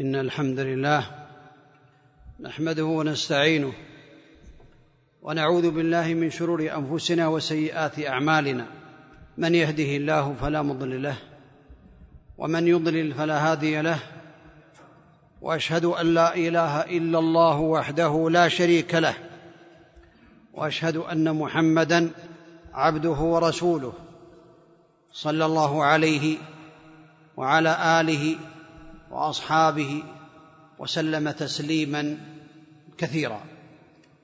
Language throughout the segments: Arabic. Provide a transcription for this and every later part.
إن الحمد لله نحمده ونستعينه ونعوذ بالله من شرور أنفسنا وسيئات أعمالنا. من يهده الله فلا مضل له ومن يضلل فلا هادي له وأشهد أن لا إله إلا الله وحده لا شريك له وأشهد أن محمدا عبده ورسوله صلى الله عليه وعلى آله وأصحابه وسلم تسليما كثيرا.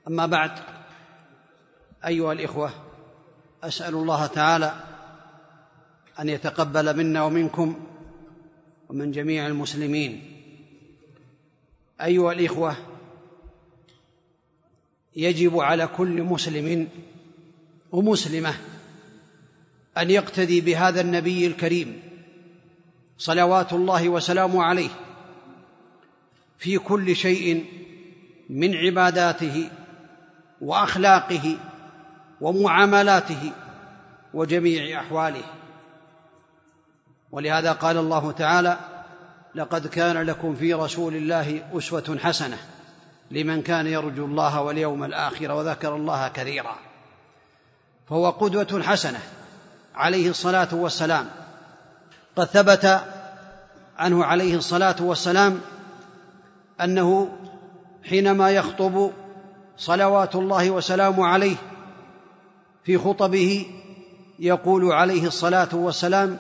أما بعد أيها الإخوة أسأل الله تعالى أن يتقبل منا ومنكم ومن جميع المسلمين. أيها الإخوة يجب على كل مسلم ومسلمة أن يقتدي بهذا النبي الكريم صلوات الله وسلامه عليه في كل شيء من عباداته وأخلاقه ومعاملاته وجميع أحواله. ولهذا قال الله تعالى لقد كان لكم في رسول الله أسوة حسنة لمن كان يرجو الله واليوم الآخر وذكر الله كثيرا. فهو قدوة حسنة عليه الصلاة والسلام. قد ثبت عنه عليه الصلاة والسلام أنه حينما يخطب صلوات الله وسلامه عليه في خطبه يقول عليه الصلاة والسلام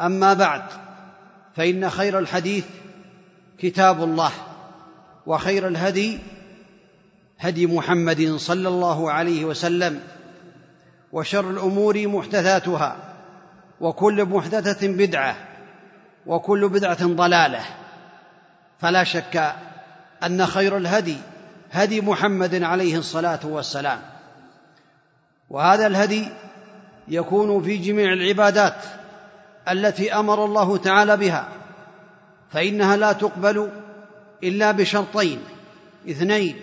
أما بعد فإن خير الحديث كتاب الله وخير الهدي هدي محمد صلى الله عليه وسلم وشر الأمور محدثاتها. وكل محدثة بدعة وكل بدعة ضلالة. فلا شك أن خير الهدي هدي محمد عليه الصلاة والسلام. وهذا الهدي يكون في جميع العبادات التي أمر الله تعالى بها فإنها لا تقبل إلا بشرطين اثنين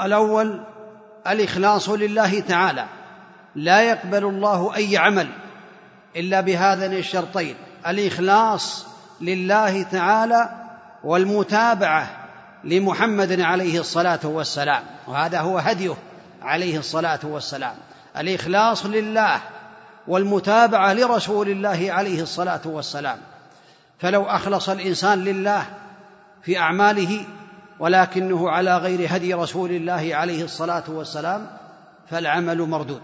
الأول الإخلاص لله تعالى لا يقبل الله أي عمل. إلا بهذين الشرطين الإخلاص لله تعالى والمتابعة لمحمد عليه الصلاة والسلام وهذا هو هديه عليه الصلاة والسلام. الإخلاص لله والمتابعة لرسول الله عليه الصلاة والسلام. فلو أخلص الإنسان لله في أعماله ولكنه على غير هدي رسول الله عليه الصلاة والسلام فالعمل مردود.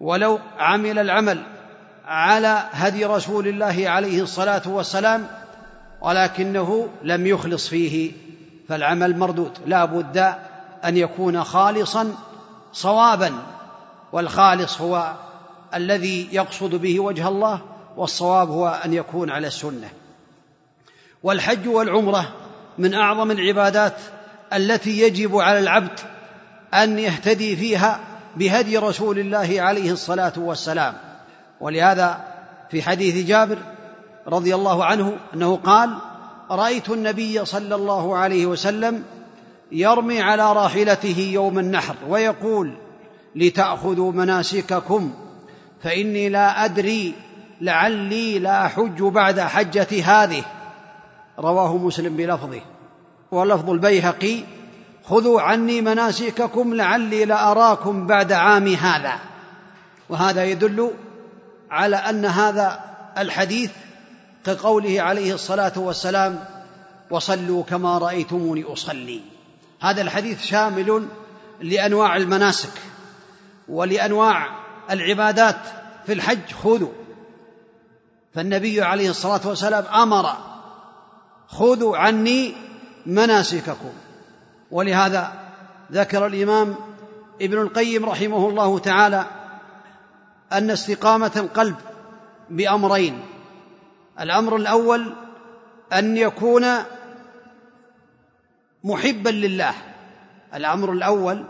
ولو عمل العمل على هدي رسول الله عليه الصلاة والسلام ولكنه لم يخلص فيه فالعمل مردود. لا بد أن يكون خالصا صوابا والخالص هو الذي يقصد به وجه الله والصواب هو أن يكون على السنة. والحج والعمرة من أعظم العبادات التي يجب على العبد أن يهتدي فيها بهدي رسول الله عليه الصلاة والسلام. ولهذا في حديث جابر رضي الله عنه أنه قال رأيت النبي صلى الله عليه وسلم يرمي على راحلته يوم النحر ويقول لتأخذوا مناسككم فإني لا أدري لعلي لا أحج بعد حجة هذه رواه مسلم بلفظه. ولفظ البيهقي خذوا عني مناسككم لعلي لاراكم بعد عامي هذا وهذا يدل على أن هذا الحديث كقوله عليه الصلاة والسلام وصلوا كما رأيتموني أصلي. هذا الحديث شامل لأنواع المناسك ولأنواع العبادات في الحج خذوا. فالنبي عليه الصلاة والسلام أمر خذوا عني مناسككم. ولهذا ذكر الإمام ابن القيم رحمه الله تعالى أن استقامة القلب بأمرين. الأمر الأول أن يكون محبا لله. الأمر الأول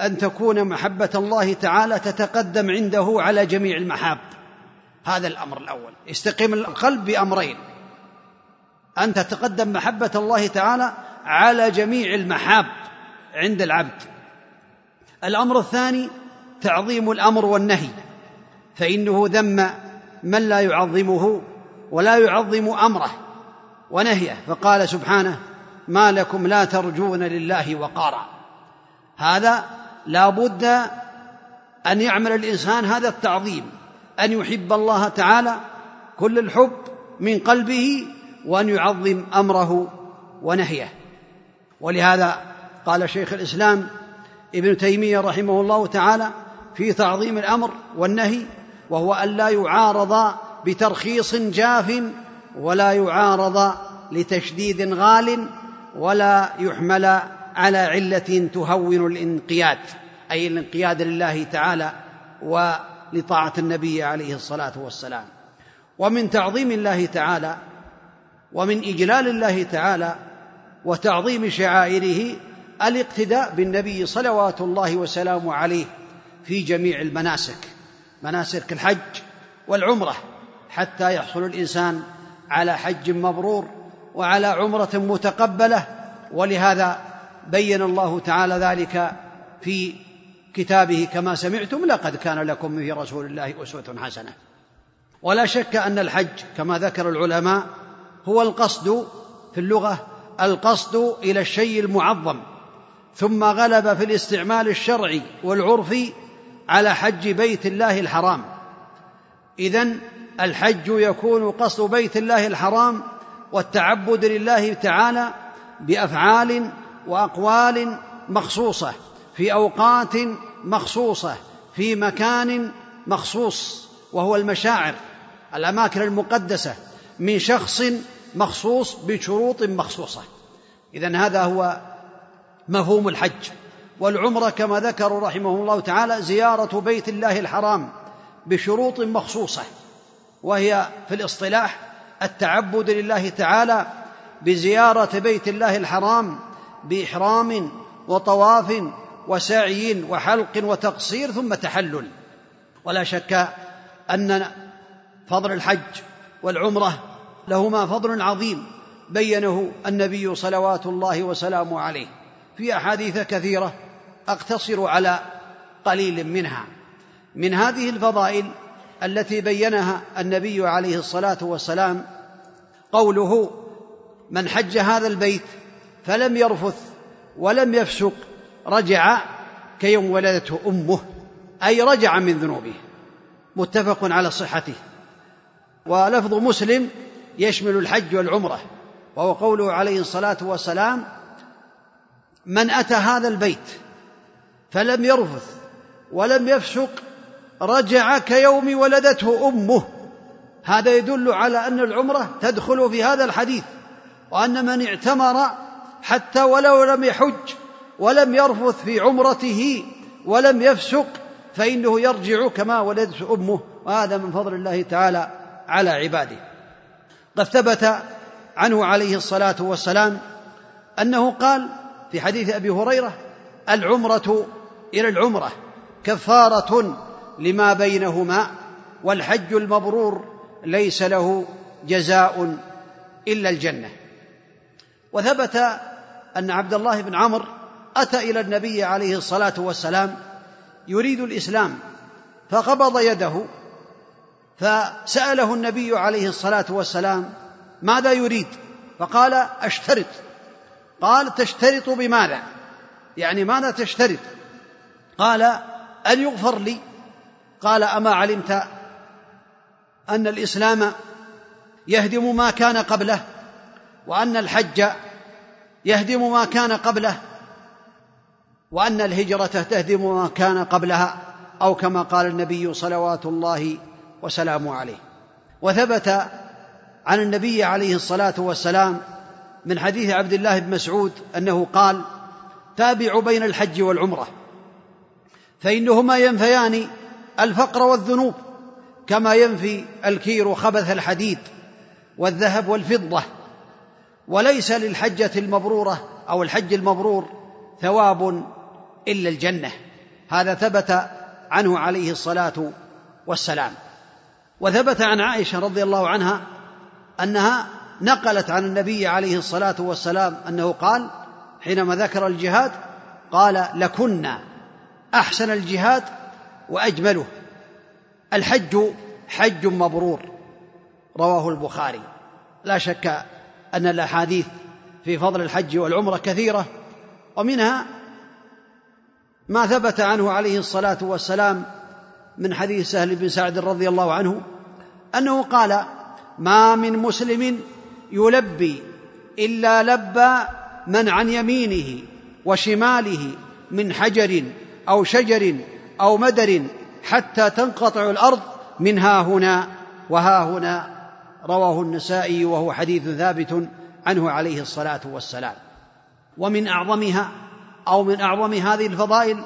أن تكون محبة الله تعالى تتقدم عنده على جميع المحاب. هذا الأمر الأول. استقم القلب بأمرين. أن تتقدم محبة الله تعالى على جميع المحاب عند العبد. الأمر الثاني تعظيم الأمر والنهي. فإنه ذم من لا يعظمه ولا يعظم أمره ونهيه فقال سبحانه ما لكم لا ترجون لله وقارا. هذا لا بد أن يعمل الإنسان هذا التعظيم أن يحب الله تعالى كل الحب من قلبه وأن يعظم أمره ونهيه. ولهذا قال شيخ الإسلام ابن تيمية رحمه الله تعالى في تعظيم الأمر والنهي وهو أن لا يعارض بترخيص جاف ولا يعارض لتشديد غال ولا يحمل على علة تهون الانقياد أي الانقياد لله تعالى ولطاعة النبي عليه الصلاة والسلام. ومن تعظيم الله تعالى ومن إجلال الله تعالى وتعظيم شعائره الاقتداء بالنبي صلوات الله وسلامه عليه في جميع المناسك. مناسك الحج والعمرة حتى يحصل الإنسان على حج مبرور وعلى عمرة متقبلة ولهذا بين الله تعالى ذلك في كتابه كما سمعتم لقد كان لكم في رسول الله أسوة حسنة ولا شك أن الحج كما ذكر العلماء هو القصد في اللغة القصد إلى الشيء المعظم ثم غلب في الاستعمال الشرعي والعرفي على حج بيت الله الحرام. إذن الحج يكون قصد بيت الله الحرام والتعبد لله تعالى بأفعال وأقوال مخصوصة في أوقات مخصوصة في مكان مخصوص وهو المشاعر الأماكن المقدسة من شخص مخصوص بشروط مخصوصة. اذا هذا هو مفهوم الحج. والعمرة كما ذكروا رحمه الله تعالى زيارة بيت الله الحرام بشروط مخصوصة وهي في الاصطلاح التعبد لله تعالى بزيارة بيت الله الحرام بإحرام وطواف وسعي وحلق وتقصير ثم تحلل. ولا شك أن فضل الحج والعمرة لهما فضل عظيم بينه النبي صلوات الله وسلامه عليه. في أحاديث كثيرة أقتصر على قليل منها. من هذه الفضائل التي بينها النبي عليه الصلاة والسلام قوله من حج هذا البيت فلم يرفث ولم يفسق رجع كيوم ولدته أمه. أي رجع من ذنوبه. متفق على صحته. ولفظ مسلم يشمل الحج والعمرة وهو قوله عليه الصلاة والسلام من أتى هذا البيت فلم يرفث ولم يفسق رجع كيوم ولدته أمه. هذا يدل على أن العمرة تدخل في هذا الحديث وأن من اعتمر حتى ولو لم يحج ولم يرفث في عمرته ولم يفسق فإنه يرجع كما ولدته أمه. وهذا من فضل الله تعالى على عباده. قد ثبت عنه عليه الصلاة والسلام أنه قال في حديث أبي هريرة العمرة إلى العمرة كفارة لما بينهما والحج المبرور ليس له جزاء إلا الجنة. وثبت أن عبد الله بن عمرو أتى إلى النبي عليه الصلاة والسلام يريد الإسلام فقبض يده فسأله النبي عليه الصلاة والسلام ماذا يريد؟ فقال أشترط. قال تشترط بماذا؟ يعني ماذا تشترط؟ قال أن يغفر لي. قال أما علمت أن الإسلام يهدم ما كان قبله وأن الحج يهدم ما كان قبله وأن الهجرة تهدم ما كان قبلها أو كما قال النبي صلوات الله وسلامه عليه. وثبت عن النبي عليه الصلاة والسلام من حديث عبد الله بن مسعود أنه قال تابعوا بين الحج والعمرة. فإنهما ينفيان الفقر والذنوب كما ينفي الكير خبث الحديد والذهب والفضة. وليس للحجة المبرورة أو الحج المبرور ثواب إلا الجنة. هذا ثبت عنه عليه الصلاة والسلام. وثبت عن عائشة رضي الله عنها أنها نقلت عن النبي عليه الصلاة والسلام أنه قال حينما ذكر الجهاد قال لكنا أحسن الجهاد وأجمله. الحج حج مبرور رواه البخاري. لا شك أن الأحاديث في فضل الحج والعمرة كثيرة ومنها ما ثبت عنه عليه الصلاة والسلام من حديث سهل بن سعد رضي الله عنه أنه قال ما من مسلم يلبي إلا لبى من عن يمينه وشماله من حجر أو شجر أو مدر حتى تنقطع الأرض من ها هنا وها هنا. رواه النسائي وهو حديث ثابت عنه عليه الصلاة والسلام. ومن أعظمها أو من أعظم هذه الفضائل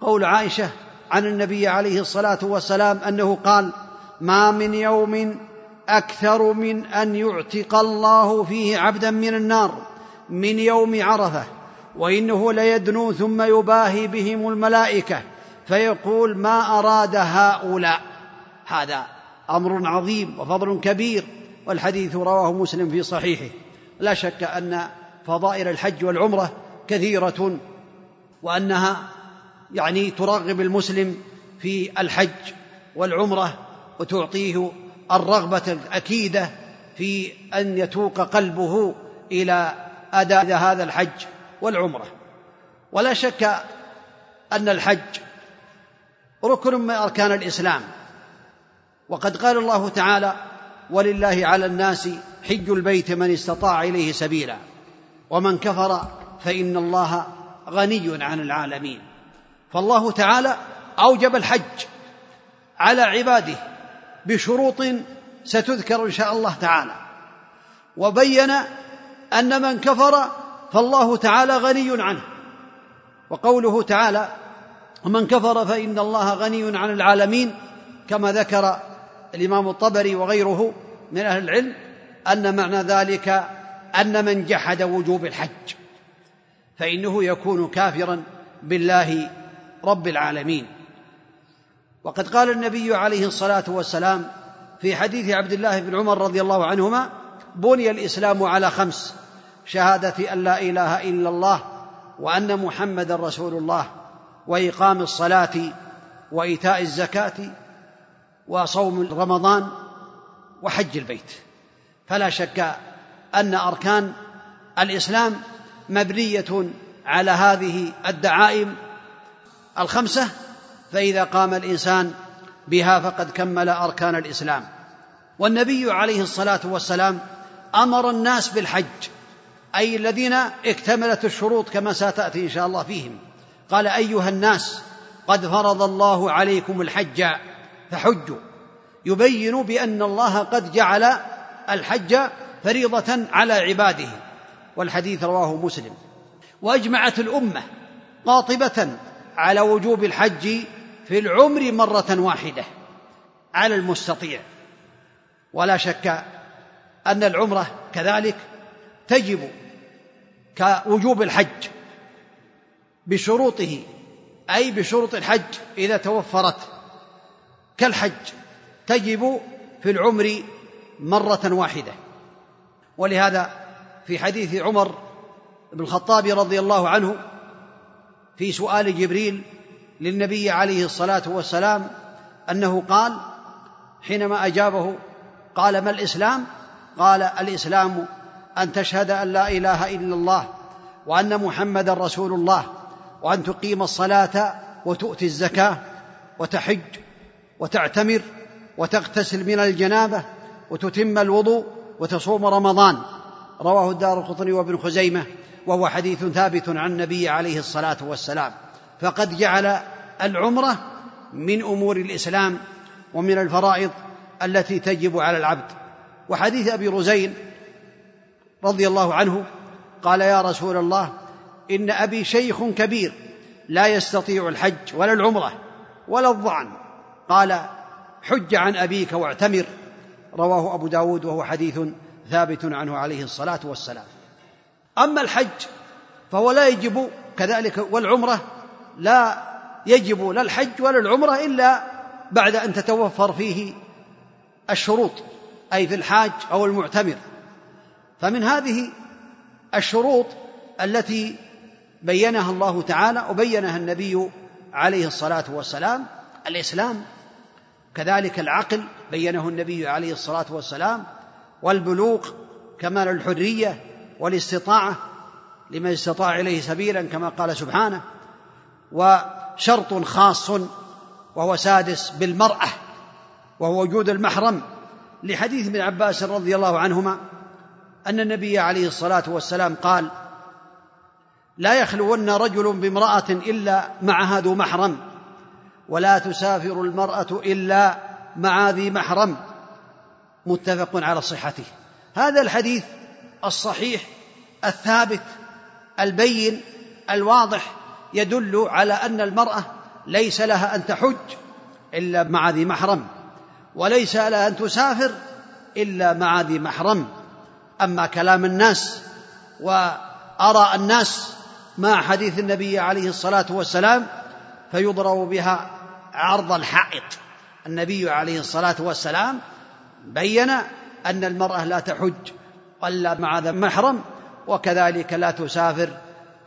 قول عائشة عن النبي عليه الصلاة والسلام أنه قال ما من يوم أكثر من أن يعتق الله فيه عبدا من النار من يوم عرفة وإنه ليدنو ثم يباهي بهم الملائكة فيقول ما أراد هؤلاء؟ هذا أمر عظيم وفضل كبير والحديث رواه مسلم في صحيحه. لا شك أن فضائل الحج والعمرة كثيرة وأنها يعني ترغب المسلم في الحج والعمرة وتعطيه الرغبة الأكيدة في أن يتوق قلبه إلى أداء هذا الحج. والعمرة. ولا شك أن الحج ركن من أركان الإسلام. وقد قال الله تعالى ولله على الناس حج البيت من استطاع إليه سبيلا ومن كفر فإن الله غني عن العالمين. فالله تعالى أوجب الحج على عباده بشروط ستذكر إن شاء الله تعالى. وبين أن من كفر فالله تعالى غني عنه. وقوله تعالى ومن كفر فإن الله غني عن العالمين كما ذكر الإمام الطبري وغيره من أهل العلم أن معنى ذلك أن من جحد وجوب الحج فإنه يكون كافرا بالله رب العالمين. وقد قال النبي عليه الصلاة والسلام في حديث عبد الله بن عمر رضي الله عنهما بني الإسلام على خمس شهادة أن لا إله إلا الله وأن محمدا رسول الله وإقام الصلاة وإيتاء الزكاة وصوم رمضان وحج البيت. فلا شك أن أركان الإسلام مبنية على هذه الدعائم الخمسة فإذا قام الإنسان بها فقد كمل أركان الإسلام. والنبي عليه الصلاة والسلام أمر الناس بالحج. أي الذين اكتملت الشروط كما ستاتي إن شاء الله فيهم. قال أيها الناس قد فرض الله عليكم الحج فحجوا. يبين بأن الله قد جعل الحج فريضة على عباده والحديث رواه مسلم. وأجمعت الأمة قاطبة على وجوب الحج في العمر مرة واحدة على المستطيع. ولا شك أن العمرة كذلك تجب كوجوب الحج بشروطه أي بشروط الحج إذا توفرت. كالحج تجب في العمر مرة واحدة. ولهذا في حديث عمر بن الخطاب رضي الله عنه في سؤال جبريل للنبي عليه الصلاة والسلام أنه قال حينما أجابه قال ما الإسلام؟ قال الإسلام أن تشهد أن لا إله إلا الله وأن محمدا رسول الله وأن تقيم الصلاة وتؤتي الزكاة وتحج وتعتمر وتغتسل من الجنابة وتتم الوضوء وتصوم رمضان. رواه الدار القطني وابن خزيمة وهو حديث ثابت عن النبي عليه الصلاة والسلام. فقد جعل العمرة من أمور الإسلام ومن الفرائض التي تجب على العبد. وحديث أبي رزين رضي الله عنه قال يا رسول الله إن أبي شيخ كبير لا يستطيع الحج ولا العمرة ولا الظعن قال حج عن أبيك واعتمر. رواه أبو داود وهو حديث ثابت عنه عليه الصلاة والسلام. أما الحج فهو لا يجب كذلك والعمرة لا يجب لا الحج ولا العمرة إلا بعد أن تتوفر فيه الشروط أي في الحاج أو المعتمر. فمن هذه الشروط التي بينها الله تعالى وبينها النبي عليه الصلاة والسلام الإسلام. كذلك العقل بينه النبي عليه الصلاة والسلام والبلوغ كمال الحرية والاستطاعة لمن استطاع إليه سبيلا كما قال سبحانه وشرط خاص وهو سادس بالمرأة وهو وجود المحرم. لحديث ابن عباس رضي الله عنهما أن النبي عليه الصلاة والسلام قال لا يخلون رجل بامرأة إلا معها ذو محرم ولا تسافر المرأة إلا مع ذي محرم. متفق على صحته. هذا الحديث الصحيح الثابت البين الواضح يدل على أن المرأة ليس لها أن تحج إلا مع ذي محرم وليس لها أن تسافر إلا مع ذي محرم. أما كلام الناس واراء الناس مع حديث النبي عليه الصلاة والسلام فيضرب بها عرض الحائط. النبي عليه الصلاة والسلام بين أن المرأة لا تحج الا مع ذي محرم وكذلك لا تسافر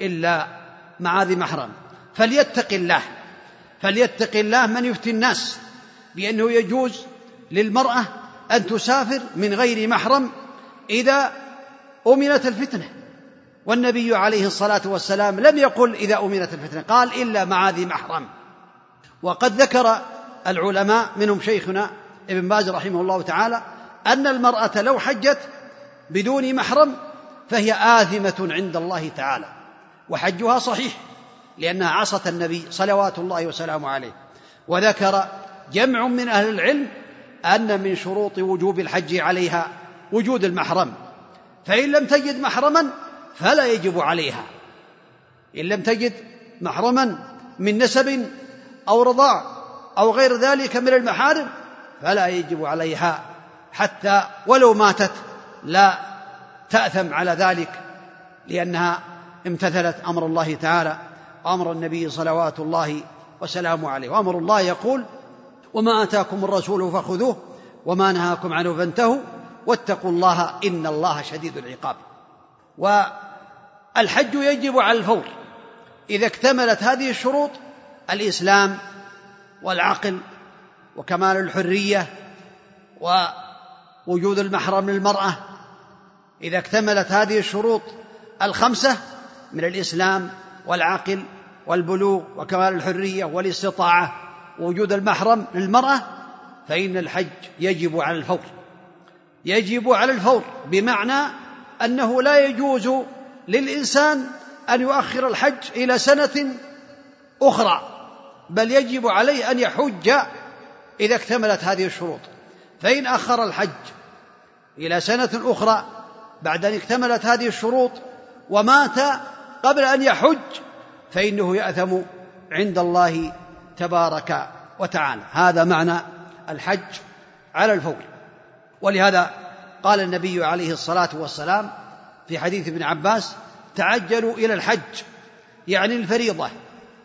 إلا مع ذي محرم. فليتق الله فليتق الله من يفتي الناس بأنه يجوز للمرأة أن تسافر من غير محرم إذا أمنت الفتنة. والنبي عليه الصلاة والسلام لم يقل إذا أمنت الفتنة قال إلا مع ذي محرم. وقد ذكر العلماء منهم شيخنا ابن باز رحمه الله تعالى أن المرأة لو حجت بدون محرم فهي آثمة عند الله تعالى وحجها صحيح لأنها عصت النبي صلوات الله وسلامه عليه. وذكر جمع من أهل العلم أن من شروط وجوب الحج عليها وجود المحرم. فإن لم تجد محرما فلا يجب عليها. إن لم تجد محرما من نسب أو رضاع أو غير ذلك من المحارم فلا يجب عليها. حتى ولو ماتت لا تأثم على ذلك لأنها امتثلت أمر الله تعالى وأمر النبي صلوات الله وسلامه عليه. وأمر الله يقول وما آتاكم الرسول فخذوه وما نهاكم عنه فانتهوا. واتقوا الله إن الله شديد العقاب. والحج يجب على الفور. إذا اكتملت هذه الشروط الإسلام والعقل وكمال الحرية ووجود المحرم للمرأة. إذا اكتملت هذه الشروط الخمسة من الإسلام والعقل والبلوغ وكمال الحرية والاستطاعة ووجود المحرم للمرأة فإن الحج يجب على الفور. يجب على الفور بمعنى أنه لا يجوز للإنسان أن يؤخر الحج إلى سنة أخرى بل يجب عليه أن يحج إذا اكتملت هذه الشروط. فإن أخر الحج إلى سنة أخرى بعد أن اكتملت هذه الشروط ومات قبل أن يحج فإنه يأثم عند الله تبارك وتعالى. هذا معنى الحج على الفور. ولهذا قال النبي عليه الصلاة والسلام في حديث ابن عباس تعجلوا إلى الحج يعني الفريضة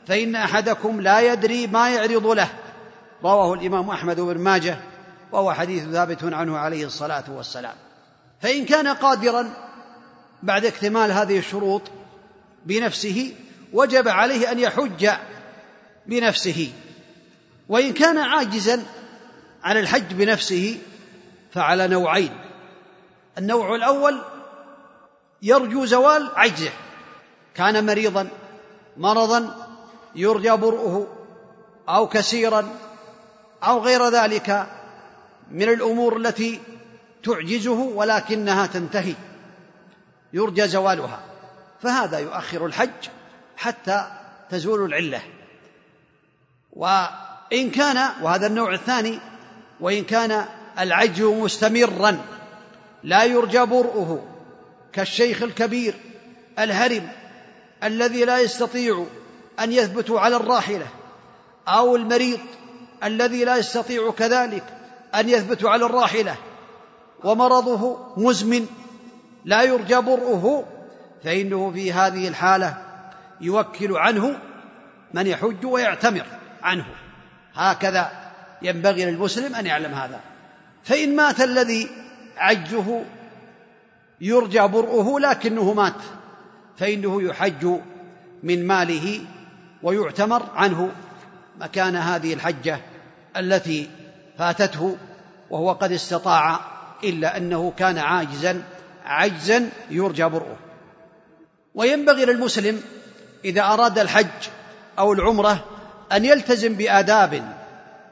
فإن أحدكم لا يدري ما يعرض له. رواه الإمام أحمد بن ماجه وهو حديث ثابت عنه عليه الصلاة والسلام. فإن كان قادرا بعد اكتمال هذه الشروط بنفسه وجب عليه أن يحج بنفسه. وإن كان عاجزا عن الحج بنفسه فعلى نوعين. النوع الأول يرجو زوال عجزه. كان مريضا مرضا يرجى برؤه أو كثيرا أو غير ذلك من الأمور التي تعجزه ولكنها تنتهي. يرجى زوالها. فهذا يؤخر الحج حتى تزول العلة. وإن كان وهذا النوع الثاني وإن كان العجز مستمرا. لا يرجى برؤه كالشيخ الكبير الهرم الذي لا يستطيع أن يثبت على الراحلة أو المريض الذي لا يستطيع كذلك أن يثبت على الراحلة. ومرضه مزمن لا يرجى برؤه فإنه في هذه الحالة يوكل عنه من يحج ويعتمر عنه. هكذا ينبغي للمسلم أن يعلم هذا. فإن مات الذي عجه يرجى برؤه لكنه مات فإنه يحج من ماله ويعتمر عنه مكان هذه الحجة التي فاتته وهو قد استطاع إلا أنه كان عاجزا عجزا يرجى برؤه. وينبغي للمسلم إذا أراد الحج أو العمرة أن يلتزم بآداب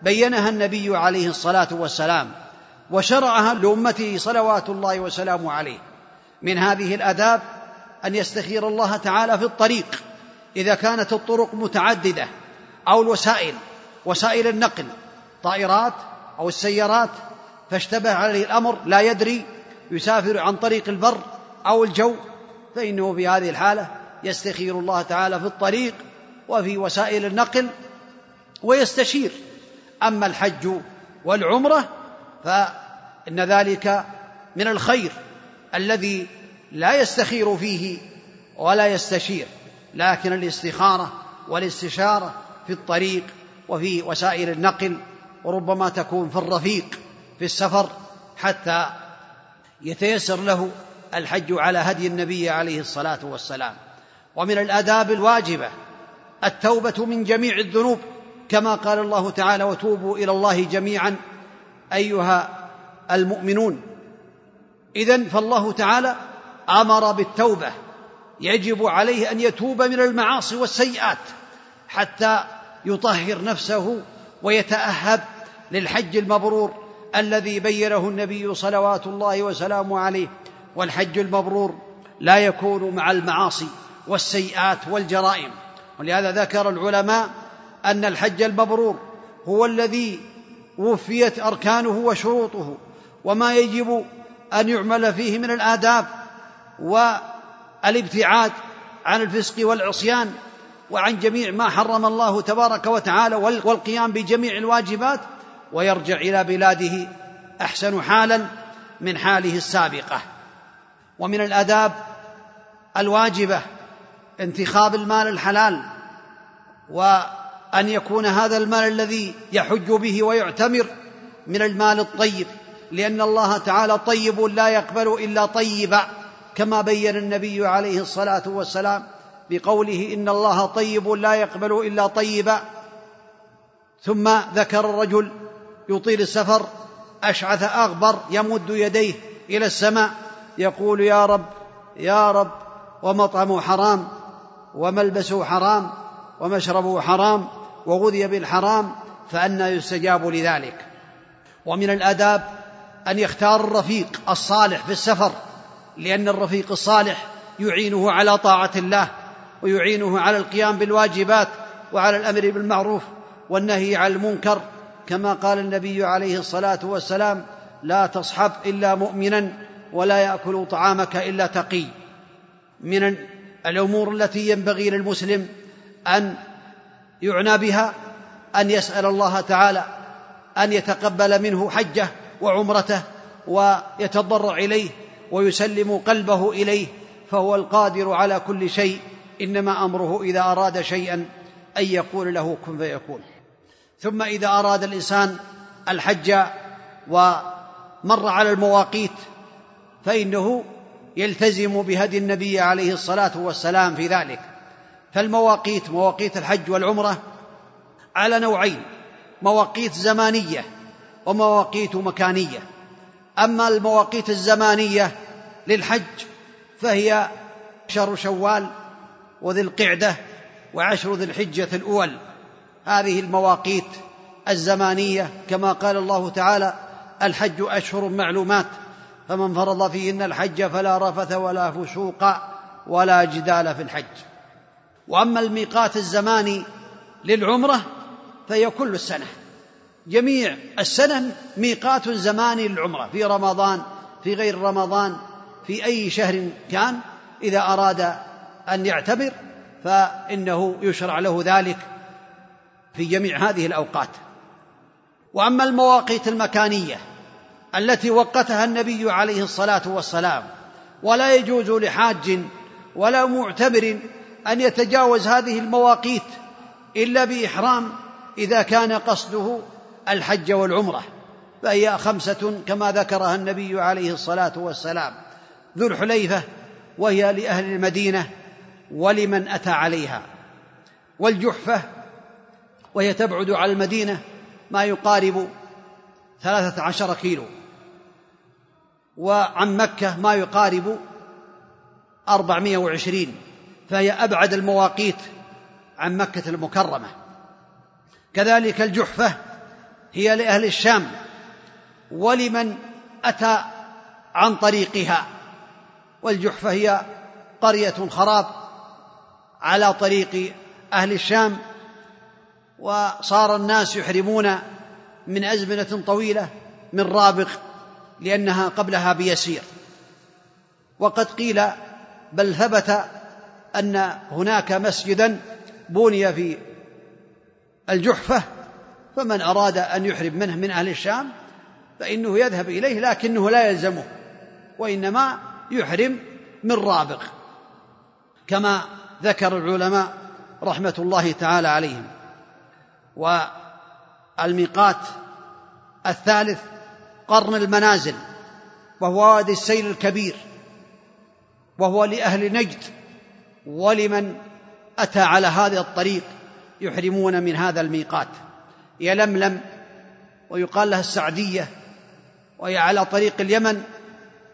بينها النبي عليه الصلاة والسلام وشرعها لامته صلوات الله وسلامه عليه. من هذه الآداب أن يستخير الله تعالى في الطريق إذا كانت الطرق متعددة أو الوسائل وسائل النقل طائرات أو السيارات فاشتبه عليه الأمر لا يدري يسافر عن طريق البر أو الجو فإنه في هذه الحالة يستخير الله تعالى في الطريق وفي وسائل النقل ويستشير. أما الحج والعمرة فان ذلك من الخير الذي لا يستخير فيه ولا يستشير لكن الاستخارة والاستشارة في الطريق وفي وسائل النقل وربما تكون في الرفيق في السفر حتى يتيسر له الحج على هدي النبي عليه الصلاة والسلام. ومن الآداب الواجبة التوبة من جميع الذنوب كما قال الله تعالى وتوبوا إلى الله جميعا أيها المؤمنون. إذن فالله تعالى أمر بالتوبة. يجب عليه أن يتوب من المعاصي والسيئات حتى يطهر نفسه ويتأهب للحج المبرور الذي بينه النبي صلوات الله وسلامه عليه. والحج المبرور لا يكون مع المعاصي والسيئات والجرائم. ولهذا ذكر العلماء أن الحج المبرور هو الذي وفيت أركانه وشروطه. وما يجب أن يعمل فيه من الآداب والابتعاد عن الفسق والعصيان وعن جميع ما حرم الله تبارك وتعالى والقيام بجميع الواجبات ويرجع إلى بلاده أحسن حالا من حاله السابقة. ومن الآداب الواجبة انتخاب المال الحلال وأن يكون هذا المال الذي يحج به ويعتمر من المال الطيب. لأن الله تعالى طيب لا يقبل إلا طيبا كما بين النبي عليه الصلاة والسلام بقوله إن الله طيب لا يقبل إلا طيبا ثم ذكر الرجل يطيل السفر أشعث أغبر يمد يديه إلى السماء يقول يا رب يا رب ومطعمه حرام وملبسه حرام ومشربه حرام وغذي بالحرام فانى يستجاب لذلك. ومن الآداب أن يختار الرفيق الصالح في السفر لأن الرفيق الصالح يعينه على طاعة الله ويعينه على القيام بالواجبات وعلى الأمر بالمعروف والنهي عن المنكر. كما قال النبي عليه الصلاة والسلام لا تصحب إلا مؤمنا ولا يأكل طعامك إلا تقي. من الأمور التي ينبغي للمسلم أن يعنى بها أن يسأل الله تعالى أن يتقبل منه حجه وعمرته ويتضرع إليه ويسلم قلبه إليه فهو القادر على كل شيء إنما أمره إذا أراد شيئا أن يقول له كن فيكون. ثم إذا أراد الإنسان الحج ومر على المواقيت فإنه يلتزم بهدي النبي عليه الصلاة والسلام في ذلك. فالمواقيت مواقيت الحج والعمرة على نوعين مواقيت زمانية ومواقيت مكانية. أما المواقيت الزمانية للحج فهي شهر شوال وذي القعدة وعشر ذي الحجة الأول. هذه المواقيت الزمانية كما قال الله تعالى الحج أشهر معلومات فمن فرض فيهن الحج فلا رفث ولا فسوق ولا جدال في الحج. وأما الميقات الزماني للعمرة فهي كل السنة جميع السنة ميقات زماني للعمرة في رمضان في غير رمضان في أي شهر كان إذا أراد أن يعتبر فإنه يشرع له ذلك في جميع هذه الأوقات. وأما المواقيت المكانية التي وقتها النبي عليه الصلاة والسلام ولا يجوز لحاج ولا معتبر أن يتجاوز هذه المواقيت إلا بإحرام إذا كان قصده الحج والعمرة فهي خمسة كما ذكرها النبي عليه الصلاة والسلام ذو الحليفة وهي لأهل المدينة ولمن أتى عليها والجحفة وهي تبعد على المدينة ما يقارب ثلاثة عشر كيلو وعن مكة ما يقارب أربعمائة وعشرين فهي أبعد المواقيت عن مكة المكرمة. كذلك الجحفة هي لأهل الشام ولمن أتى عن طريقها. والجحفة هي قرية خراب على طريق أهل الشام وصار الناس يحرمون من أزمنة طويلة من رابغ لأنها قبلها بيسير. وقد قيل بل ثبت أن هناك مسجدا بني في الجحفة فمن أراد أن يحرم منه من أهل الشام فإنه يذهب إليه لكنه لا يلزمه وإنما يحرم من رابغ كما ذكر العلماء رحمة الله تعالى عليهم. والميقات الثالث قرن المنازل وهو وادي السيل الكبير وهو لأهل نجد ولمن أتى على هذا الطريق يحرمون من هذا الميقات. يلملم ويقال لها السعدية وهي على طريق اليمن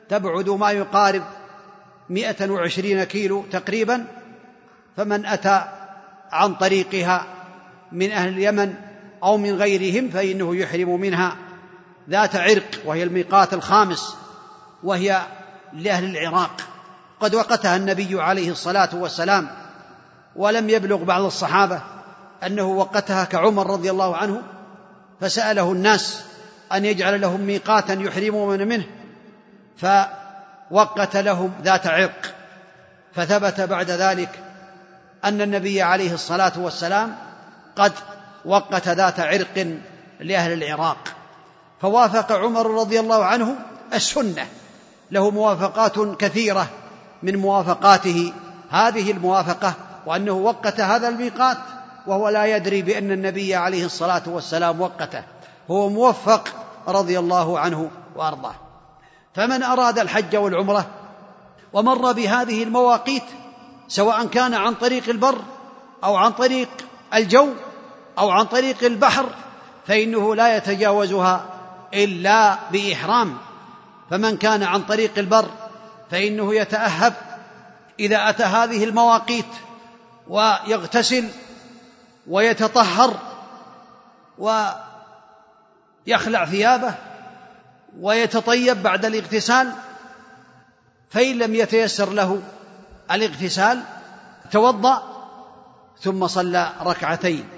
تبعد ما يقارب مئة وعشرين كيلو تقريبا فمن أتى عن طريقها من أهل اليمن أو من غيرهم فإنه يحرم منها ذات عرق وهي الميقات الخامس وهي لأهل العراق. قد وقتها النبي عليه الصلاة والسلام ولم يبلغ بعض الصحابة أنه وقتها كعمر رضي الله عنه فسأله الناس أن يجعل لهم ميقاتا يحرمون منه فوقت لهم ذات عرق فثبت بعد ذلك أن النبي عليه الصلاة والسلام قد وقت ذات عرق لأهل العراق. فوافق عمر رضي الله عنه السنة. له موافقات كثيرة من موافقاته. هذه الموافقة وأنه وقت هذا الميقات وهو لا يدري بأن النبي عليه الصلاة والسلام وقته هو موفق رضي الله عنه وأرضاه. فمن أراد الحج والعمرة ومر بهذه المواقيت سواء كان عن طريق البر أو عن طريق الجو أو عن طريق البحر فإنه لا يتجاوزها إلا بإحرام. فمن كان عن طريق البر فإنه يتأهب إذا أتى هذه المواقيت ويغتسل ويتطهر ويخلع ثيابه ويتطيب بعد الاغتسال فإن لم يتيسر له الاغتسال توضأ ثم صلى ركعتين.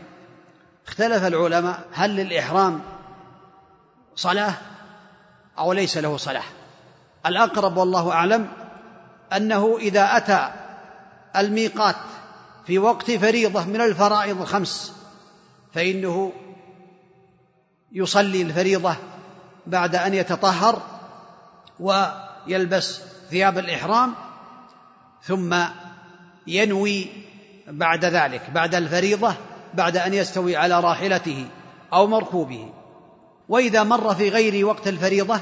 اختلف العلماء هل للإحرام صلاة أو ليس له صلاة. الأقرب والله أعلم أنه إذا أتى الميقات في وقت فريضة من الفرائض الخمس فإنه يصلي الفريضة بعد أن يتطهر ويلبس ثياب الإحرام ثم ينوي بعد ذلك بعد الفريضة بعد أن يستوي على راحلته أو مركوبه. وإذا مر في غير وقت الفريضة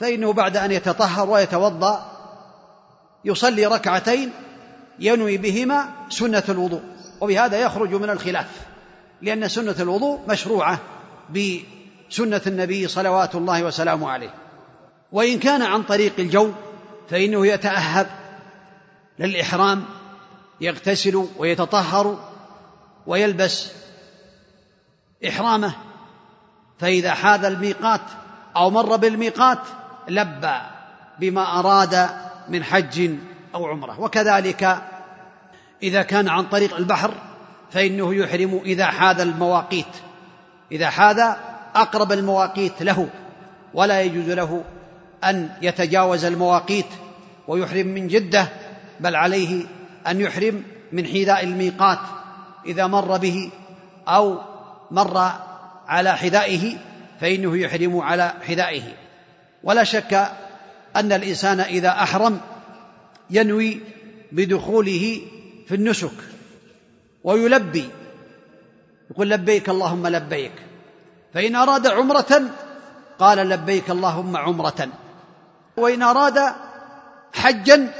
فإنه بعد أن يتطهر ويتوضأ يصلي ركعتين ينوي بهما سنة الوضوء وبهذا يخرج من الخلاف لأن سنة الوضوء مشروعة بسنة النبي صلوات الله وسلامه عليه. وإن كان عن طريق الجو فإنه يتأهب للإحرام يغتسل ويتطهر ويلبس إحرامه فإذا حاذ الميقات أو مر بالميقات لبى بما أراد من حج أو عمرة. وكذلك إذا كان عن طريق البحر فإنه يحرم إذا حاذ المواقيت. إذا حاذ أقرب المواقيت له ولا يجوز له أن يتجاوز المواقيت ويحرم من جدة بل عليه أن يحرم من حذاء الميقات إذا مر به أو مر على حذائه فإنه يحرم على حذائه. ولا شك أن الإنسان إذا أحرم ينوي بدخوله في النسك ويلبي. يقول لبيك اللهم لبيك. فإن أراد عمرة قال لبيك اللهم عمرة. وإن أراد حجا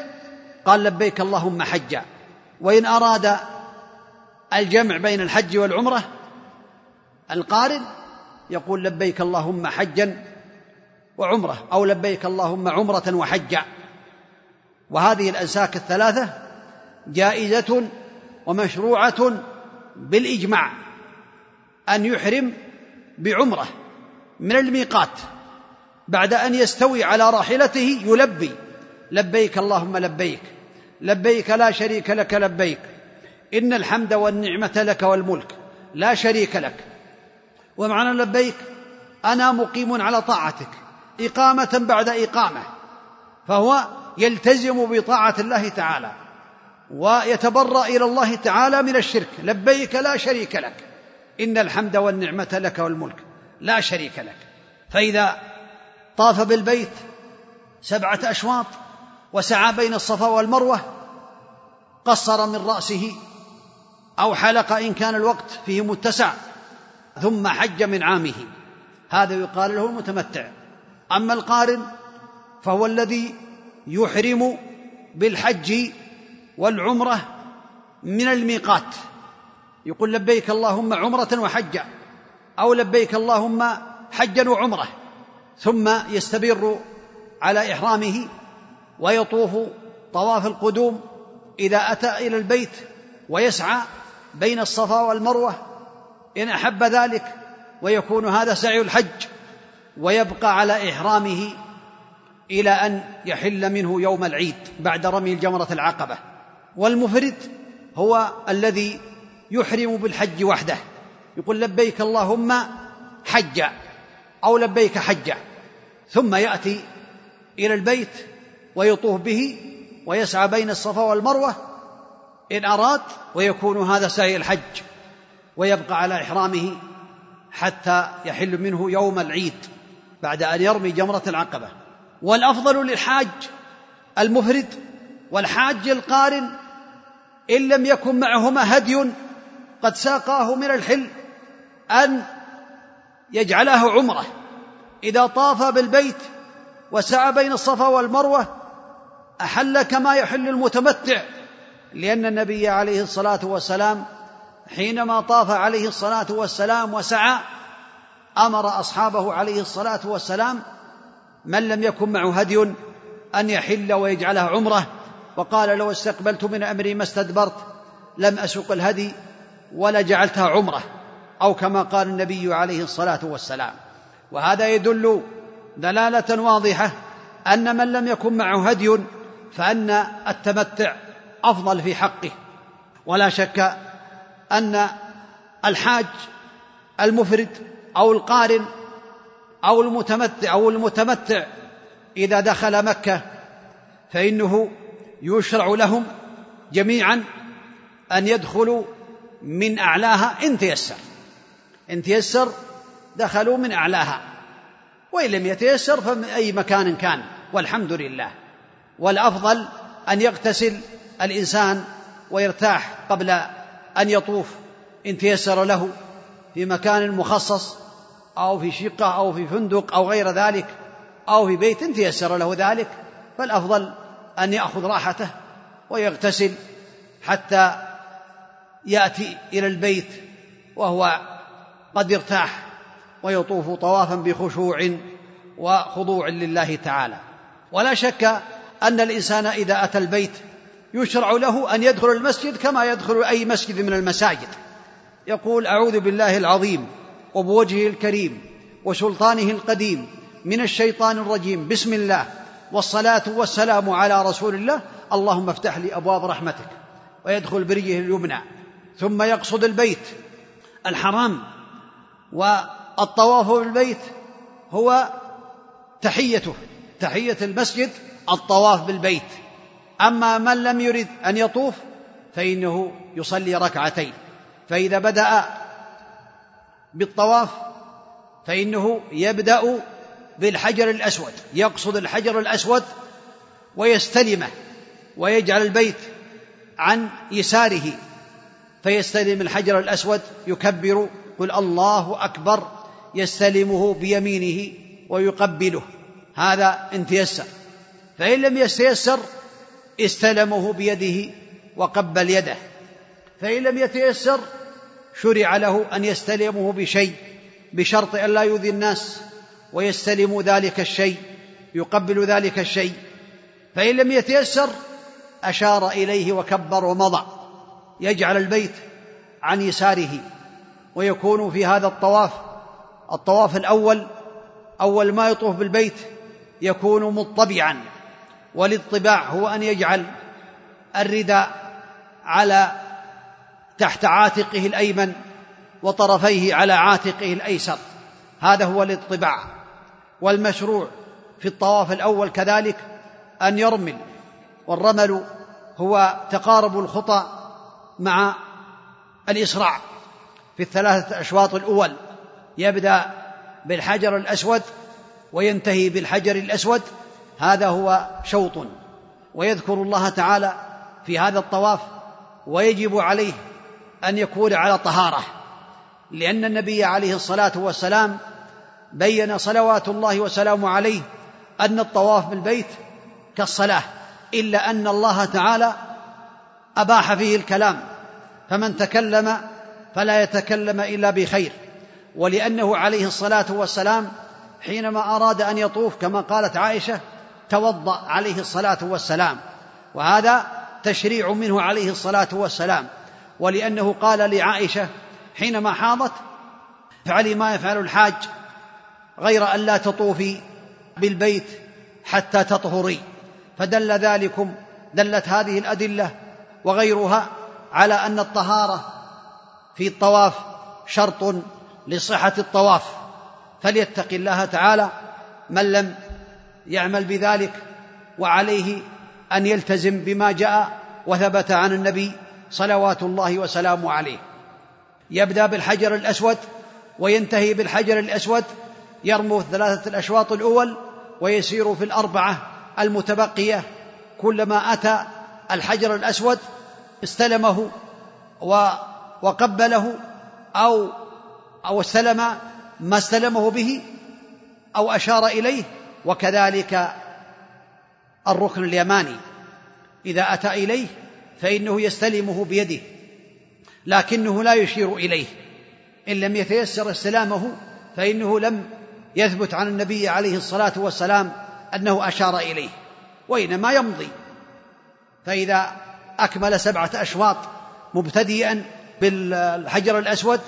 قال لبيك اللهم حجا. وإن أراد الجمع بين الحج والعمرة القارن يقول لبيك اللهم حجا وعمرة أو لبيك اللهم عمرة وحجا. وهذه الأنساك الثلاثة جائزة ومشروعة بالإجماع أن يحرم بعمرة من الميقات بعد أن يستوي على راحلته يلبي لبيك اللهم لبيك لبيك لا شريك لك لبيك إن الحمد والنعمة لك والملك لا شريك لك. ومعنى لبيك أنا مقيم على طاعتك إقامة بعد إقامة فهو يلتزم بطاعة الله تعالى ويتبرأ إلى الله تعالى من الشرك. لبيك لا شريك لك. إن الحمد والنعمة لك والملك لا شريك لك. فإذا طاف بالبيت سبعة أشواط وسعى بين الصفا والمروة قصر من رأسه أو حلق إن كان الوقت فيه متسع ثم حج من عامه. هذا يقال له المتمتع. أما القارن فهو الذي يحرم بالحج والعمرة من الميقات. يقول لبيك اللهم عمرة وحجا أو لبيك اللهم حجا وعمرة ثم يستبر على إحرامه ويطوف طواف القدوم إذا أتى إلى البيت ويسعى بين الصفا والمروة. إن أحب ذلك ويكون هذا سعي الحج ويبقى على إحرامه إلى أن يحل منه يوم العيد بعد رمي الجمره العقبة. والمفرد هو الذي يحرم بالحج وحده. يقول لبيك اللهم حجا أو لبيك حجا. ثم يأتي إلى البيت ويطوف به ويسعى بين الصفا والمروة إن أراد ويكون هذا سعي الحج ويبقى على إحرامه حتى يحل منه يوم العيد بعد أن يرمي جمرة العقبة. والأفضل للحاج المفرد والحاج القارن إن لم يكن معهما هدي قد ساقاه من الحل أن يجعله عمرة. إذا طاف بالبيت وسعى بين الصفا والمروة أحل كما يحل المتمتع لأن النبي عليه الصلاة والسلام حينما طاف عليه الصلاة والسلام وسعى أمر أصحابه عليه الصلاة والسلام من لم يكن معه هدي أن يحل ويجعله عمرة؟ وقال لو استقبلت من أمري ما استدبرت لم اسق الهدي ولا جعلتها عمرة أو كما قال النبي عليه الصلاة والسلام. وهذا يدل دلالة واضحة أن من لم يكن معه هدي فأن التمتع أفضل في حقه. ولا شك أن الحاج المفرد أو القارن أو المتمتع أو المتمتع إذا دخل مكة فإنه يشرع لهم جميعا أن يدخلوا من أعلاها إن تيسر. إن تيسر دخلوا من أعلاها. وإن لم يتيسر فمن أي مكان كان. والحمد لله. والأفضل أن يغتسل الإنسان ويرتاح قبل أن يطوف إن تيسر له في مكان مخصص أو في شقة أو في فندق أو غير ذلك أو في بيت تيسر له ذلك فالأفضل أن يأخذ راحته ويغتسل حتى يأتي إلى البيت وهو قد ارتاح ويطوف طوافا بخشوع وخضوع لله تعالى. ولا شك أن الإنسان إذا أتى البيت يشرع له أن يدخل المسجد كما يدخل أي مسجد من المساجد. يقول أعوذ بالله العظيم وبوجهه الكريم وسلطانه القديم من الشيطان الرجيم. بسم الله. والصلاة والسلام على رسول الله. اللهم افتح لي أبواب رحمتك ويدخل بريه اليمنى. ثم يقصد البيت. الحرام والطواف بالبيت هو تحيته تحية المسجد الطواف بالبيت. أما من لم يرد أن يطوف فإنه يصلي ركعتين. فإذا بدأ بالطواف فإنه يبدأ بالحجر الأسود يقصد الحجر الأسود ويستلمه ويجعل البيت عن يساره فيستلم الحجر الأسود يكبر قل الله أكبر يستلمه بيمينه ويقبله هذا إن تيسر فإن لم يتيسر استلمه بيده وقبل يده فإن لم يتيسر شرع له أن يستلمه بشيء بشرط أن لا يؤذي الناس ويستلم ذلك الشيء يقبل ذلك الشيء. فإن لم يتيسر أشار إليه وكبر ومضى. يجعل البيت عن يساره ويكون في هذا الطواف الطواف الأول أول ما يطوف بالبيت يكون مطبعا. والاطباع هو أن يجعل الرداء على تحت عاتقه الأيمن وطرفيه على عاتقه الأيسر. هذا هو الاطباع والمشروع في الطواف الأول كذلك أن يرمل. والرمل هو تقارب الخطى مع الإسراع في الثلاثة أشواط الأول. يبدأ بالحجر الأسود وينتهي بالحجر الأسود. هذا هو شوط. ويذكر الله تعالى في هذا الطواف ويجب عليه أن يكون على طهارة لأن النبي عليه الصلاة والسلام بين صلوات الله وسلامه عليه أن الطواف بالبيت كالصلاة إلا أن الله تعالى أباح فيه الكلام فمن تكلم فلا يتكلم إلا بخير ولأنه عليه الصلاة والسلام حينما أراد أن يطوف كما قالت عائشة توضأ عليه الصلاة والسلام وهذا تشريع منه عليه الصلاة والسلام. ولأنه قال لعائشة حينما حاضت افعلي ما يفعل الحاج غير أن لا تطوفي بالبيت حتى تطهري. فدل ذلكم دلت هذه الأدلة وغيرها على أن الطهارة في الطواف شرط لصحة الطواف. فليتق الله تعالى من لم يعمل بذلك وعليه أن يلتزم بما جاء وثبت عن النبي صلوات الله وسلامه عليه. يبدأ بالحجر الأسود وينتهي بالحجر الأسود يرمو ثلاثة الأشواط الأول ويسير في الأربعة المتبقية. كلما أتى الحجر الأسود استلمه وقبله أو أو استلم ما استلمه به أو أشار إليه وكذلك الركن اليماني. إذا أتى إليه فإنه يستلمه بيده لكنه لا يشير إليه. إن لم يتيسر استلامه فإنه لم يثبت عن النبي عليه الصلاة والسلام أنه أشار إليه وإنما يمضي. فإذا أكمل سبعة أشواط مبتدئا بالحجر الأسود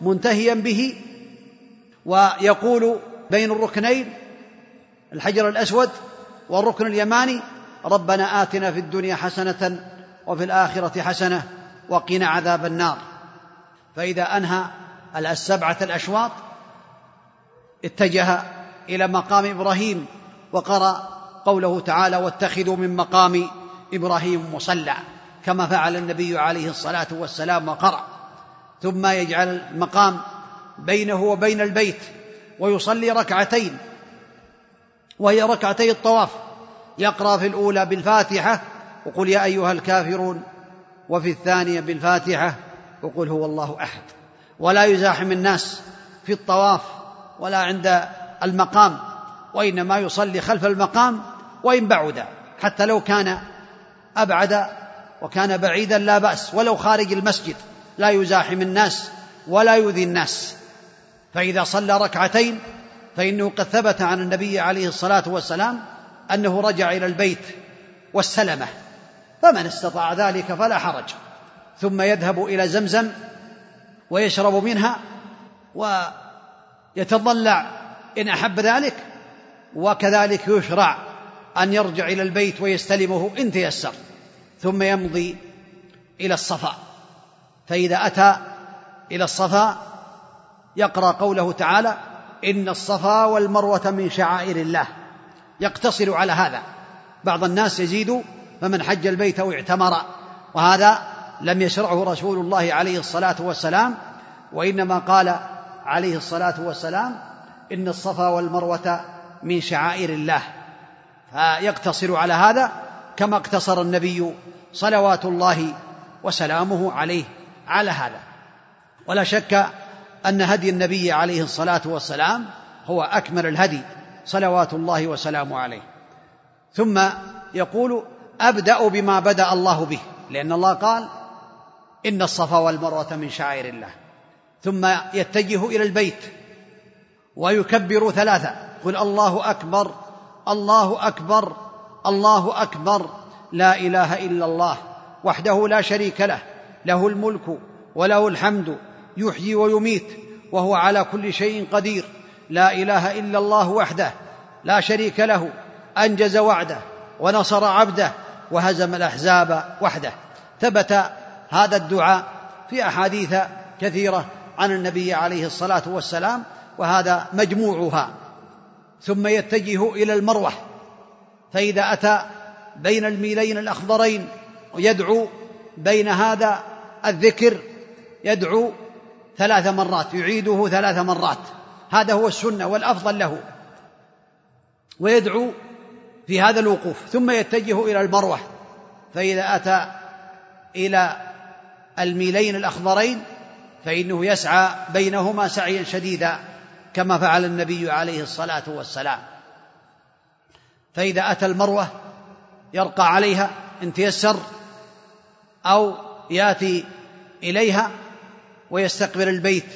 منتهيا به ويقول بين الركنين الحجر الأسود والركن اليماني ربنا آتنا في الدنيا حسنة وفي الآخرة حسنة وقنا عذاب النار. فإذا أنهى السبعة الأشواط اتجه إلى مقام إبراهيم وقرأ قوله تعالى واتخذوا من مقام إبراهيم مصلى كما فعل النبي عليه الصلاة والسلام وقرأ. ثم يجعل المقام بينه وبين البيت ويصلي ركعتين وهي ركعتي الطواف. يقرأ في الأولى بالفاتحة وقل يا أيها الكافرون وفي الثانية بالفاتحة وقل هو الله أحد. ولا يزاحم الناس في الطواف ولا عند المقام وإنما يصلي خلف المقام وإن بعد. حتى لو كان أبعد وكان بعيدا لا بأس. ولو خارج المسجد لا يزاحم الناس ولا يؤذي الناس. فإذا صلى ركعتين فإنه قد ثبت عن النبي عليه الصلاة والسلام أنه رجع إلى البيت واستلمه فمن استطاع ذلك فلا حرج. ثم يذهب إلى زمزم ويشرب منها ويتضلع. إن أحب ذلك وكذلك يشرع أن يرجع إلى البيت ويستلمه إن تيسر. ثم يمضي إلى الصفا. فإذا أتى إلى الصفا يقرأ قوله تعالى إن الصفا والمروة من شعائر الله. يقتصر على هذا. بعض الناس يزيد فمن حج البيت أو اعتمر وهذا لم يشرعه رسول الله عليه الصلاة والسلام وإنما قال عليه الصلاة والسلام إن الصفا والمروة من شعائر الله. فيقتصر على هذا كما اقتصر النبي صلوات الله وسلامه عليه على هذا. ولا شك أن هدي النبي عليه الصلاة والسلام هو أكمل الهدي صلوات الله وسلامه عليه. ثم يقول أبدأ بما بدأ الله به. لأن الله قال إن الصفا والمروة من شعائر الله. ثم يتجه إلى البيت ويكبر ثلاثة. قل الله أكبر الله أكبر الله أكبر. لا إله إلا الله وحده لا شريك له. له الملك وله الحمد. يحيي ويميت وهو على كل شيء قدير. لا إله إلا الله وحده لا شريك له. أنجز وعده ونصر عبده وهزم الأحزاب وحده. ثبت هذا الدعاء في أحاديث كثيرة عن النبي عليه الصلاة والسلام وهذا مجموعها. ثم يتجه إلى المروة. فإذا أتى بين الميلين الأخضرين يدعو بين هذا الذكر يدعو ثلاث مرات يعيده ثلاث مرات. هذا هو السنة والأفضل له. ويدعو في هذا الوقوف ثم يتجه إلى المروة فإذا أتى إلى الميلين الأخضرين فإنه يسعى بينهما سعيا شديدا كما فعل النبي عليه الصلاة والسلام. فإذا أتى المروة يرقى عليها إن تيسر أو يأتي إليها ويستقبل البيت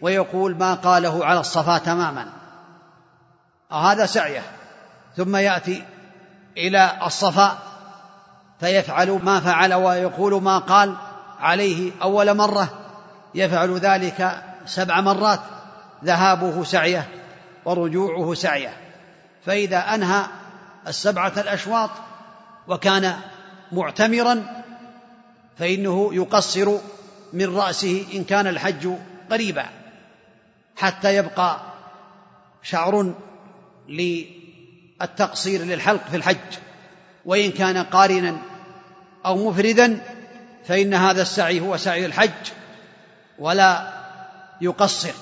ويقول ما قاله على الصفا تماما. هذا سعيه. ثم يأتي إلى الصفا فيفعل ما فعل ويقول ما قال عليه أول مرة. يفعل ذلك سبع مرات. ذهابه سعيه ورجوعه سعيه. فإذا أنهى السبعة الأشواط وكان معتمرا فإنه يقصر من رأسه إن كان الحج قريبا حتى يبقى شعر للتقصير للحلق في الحج وإن كان قارنا أو مفردا فإن هذا السعي هو سعي الحج ولا يقصر.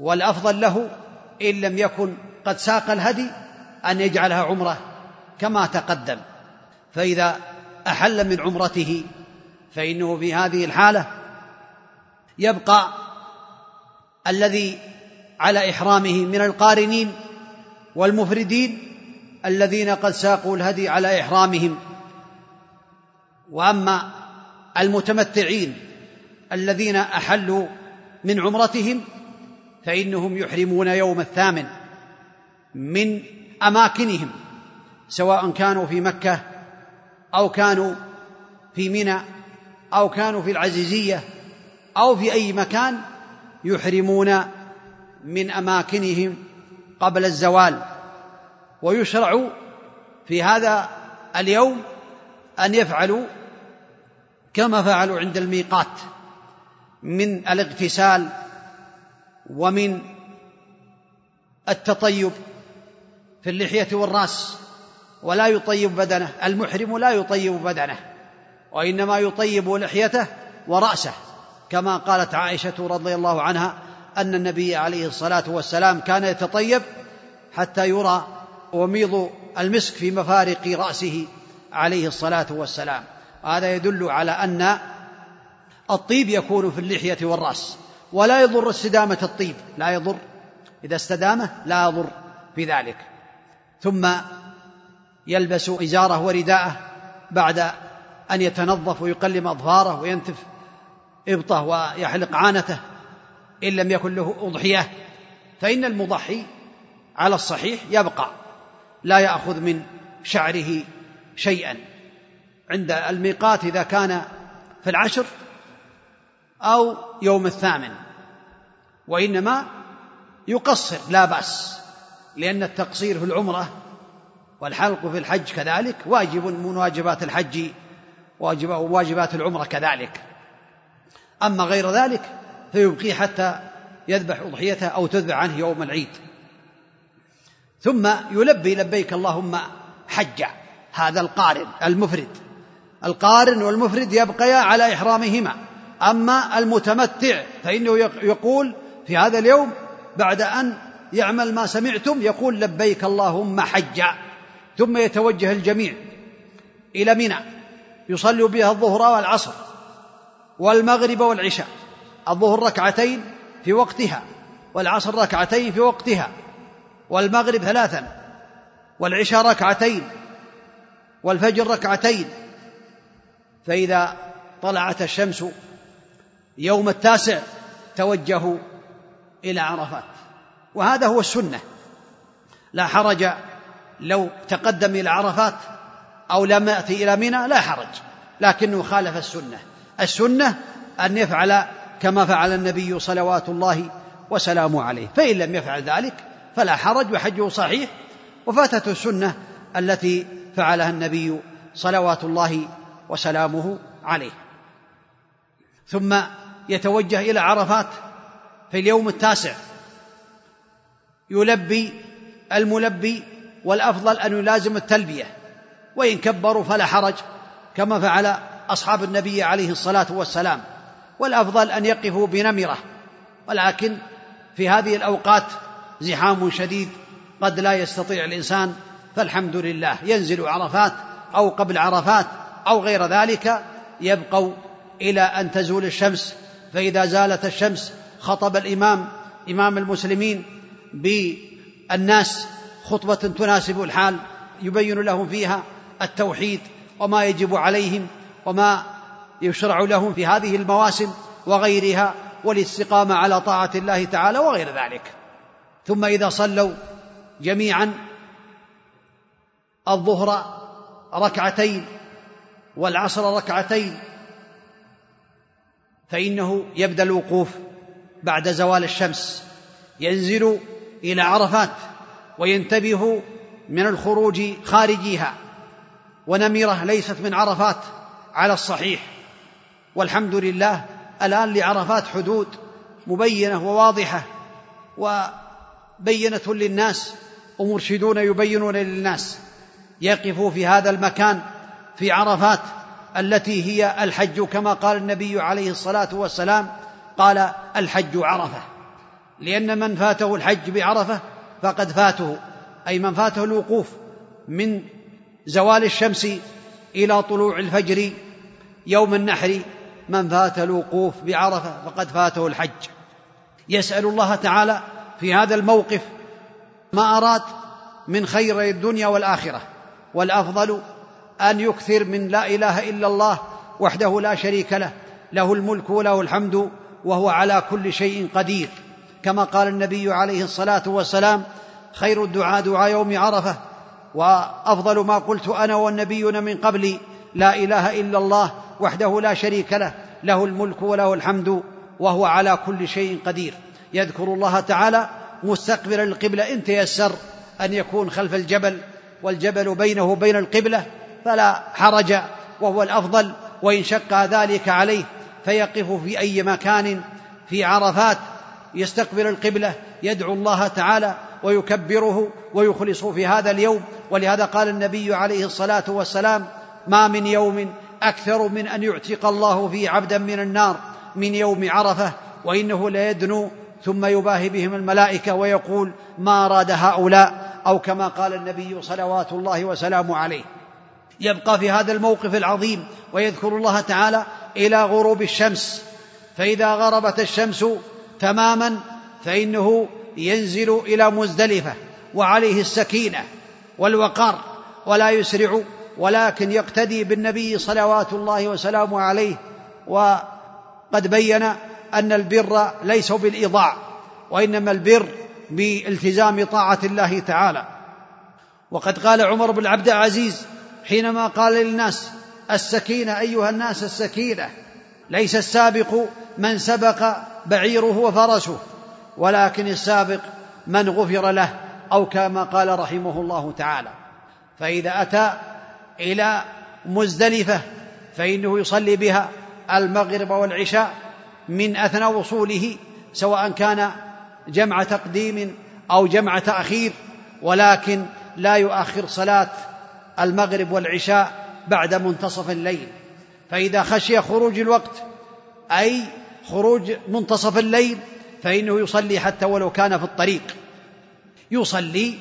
والأفضل له إن لم يكن قد ساق الهدي أن يجعلها عمرة كما تقدم. فإذا أحل من عمرته فإنه في هذه الحالة يبقى الذي على إحرامه من القارنين والمفردين الذين قد ساقوا الهدي على إحرامهم. وأما المتمتعين الذين أحلوا من عمرتهم فإنهم يحرمون يوم الثامن من أماكنهم سواء كانوا في مكة أو كانوا في منى أو كانوا في العزيزية أو في أي مكان يحرمون من أماكنهم قبل الزوال. ويشرع في هذا اليوم أن يفعلوا كما فعلوا عند الميقات من الاغتسال ومن التطيب في اللحية والرأس ولا يطيب بدنه المحرم لا يطيب بدنه وإنما يطيب لحيته ورأسه كما قالت عائشة رضي الله عنها أن النبي عليه الصلاة والسلام كان يتطيب حتى يرى وميض المسك في مفارق رأسه عليه الصلاة والسلام. هذا يدل على أن الطيب يكون في اللحية والرأس ولا يضر استدامة الطيب لا يضر. إذا استدامه لا يضر في ذلك. ثم يلبس إزاره ورداءه بعد أن يتنظف ويقلم أظفاره وينتف إبطه ويحلق عانته. إن لم يكن له أضحية فإن المضحي على الصحيح يبقى لا يأخذ من شعره شيئا. عند الميقات إذا كان في العشر أو يوم الثامن وإنما يقصر لا بأس لأن التقصير في العمرة والحلق في الحج كذلك واجب من واجبات الحج واجب وواجبات العمرة كذلك. أما غير ذلك فيبقيه حتى يذبح اضحيته أو تذبح عنه يوم العيد. ثم يلبي لبيك اللهم حجا هذا القارن المفرد. القارن والمفرد يبقيا على إحرامهما. أما المتمتع فإنه يقول في هذا اليوم بعد أن يعمل ما سمعتم يقول لبيك اللهم حجا ثم يتوجه الجميع إلى منى يصلي بها الظهر والعصر والمغرب والعشاء. الظهر ركعتين في وقتها والعصر ركعتين في وقتها والمغرب ثلاثا والعشاء ركعتين والفجر ركعتين. فإذا طلعت الشمس يوم التاسع توجهوا إلى عرفات. وهذا هو السنة. لا حرج لو تقدم إلى عرفات أو لم يأتي إلى منى لا حرج لكنه خالف السنة. السنة أن يفعل كما فعل النبي صلوات الله وسلامه عليه. فإن لم يفعل ذلك فلا حرج وحجه صحيح. وفاتته السنة التي فعلها النبي صلوات الله وسلامه عليه. ثم يتوجه إلى عرفات في اليوم التاسع. يلبي الملبي والأفضل أن يلازم التلبية. وإن كبروا فلا حرج كما فعل أصحاب النبي عليه الصلاة والسلام. والأفضل أن يقفوا بنمرة. ولكن في هذه الأوقات زحام شديد قد لا يستطيع الإنسان فالحمد لله. ينزل عرفات أو قبل عرفات أو غير ذلك يبقوا إلى أن تزول الشمس. فإذا زالت الشمس خطب الإمام إمام المسلمين بالناس خطبة تناسب الحال يبين لهم فيها التوحيد وما يجب عليهم وما يشرع لهم في هذه المواسم وغيرها والاستقامة على طاعة الله تعالى وغير ذلك. ثم إذا صلوا جميعا الظهر ركعتين والعصر ركعتين فإنه يبدأ الوقوف بعد زوال الشمس. ينزل إلى عرفات وينتبه من الخروج خارجيها. ونمره ليست من عرفات على الصحيح. والحمد لله الآن لعرفات حدود مبينة وواضحة وبينة للناس ومرشدون يبينون للناس. يقفوا في هذا المكان في عرفات التي هي الحج كما قال النبي عليه الصلاة والسلام قال الحج عرفة. لأن من فاته الحج بعرفة فقد فاته أي من فاته الوقوف من زوال الشمس إلى طلوع الفجر يوم النحر من فات الوقوف بعرفة فقد فاته الحج. يسأل الله تعالى في هذا الموقف ما أراد من خير الدنيا والآخرة والأفضل أن يكثر من لا إله إلا الله وحده لا شريك له له الملك وله الحمد وهو على كل شيء قدير. كما قال النبي عليه الصلاة والسلام خير الدعاء دعاء يوم عرفة وأفضل ما قلت أنا والنبيون من قبلي لا إله إلا الله وحده لا شريك له له الملك وله الحمد وهو على كل شيء قدير. يذكر الله تعالى مستقبلا القبلة إن تيسر أن يكون خلف الجبل والجبل بينه وبين القبلة فلا حرج وهو الأفضل وإن شق ذلك عليه فيقف في أي مكان في عرفات يستقبل القبلة يدعو الله تعالى ويكبره ويخلص في هذا اليوم. ولهذا قال النبي عليه الصلاة والسلام ما من يوم أكثر من أن يعتق الله فيه عبدا من النار من يوم عرفة وإنه ليدنو ثم يباهي بهم الملائكة ويقول ما أراد هؤلاء؟ أو كما قال النبي صلوات الله وسلامه عليه. يبقى في هذا الموقف العظيم ويذكر الله تعالى إلى غروب الشمس. فإذا غربت الشمس تماما فإنه ينزل إلى مزدلفة وعليه السكينة والوقار ولا يسرع ولكن يقتدي بالنبي صلوات الله وسلامه عليه وقد بين أن البر ليس بالإيضاع وإنما البر بالتزام طاعة الله تعالى. وقد قال عمر بن عبد العزيز حينما قال للناس السكينة أيها الناس السكينة ليس السابق من سبق بعيره وفرسه ولكن السابق من غفر له أو كما قال رحمه الله تعالى. فإذا أتى إلى مزدلفة فإنه يصلي بها المغرب والعشاء من أثناء وصوله سواء كان جمع تقديم أو جمع تأخير ولكن لا يؤخر صلاة المغرب والعشاء بعد منتصف الليل. فإذا خشي خروج الوقت أي خروج منتصف الليل فإنه يصلي حتى ولو كان في الطريق. يصلي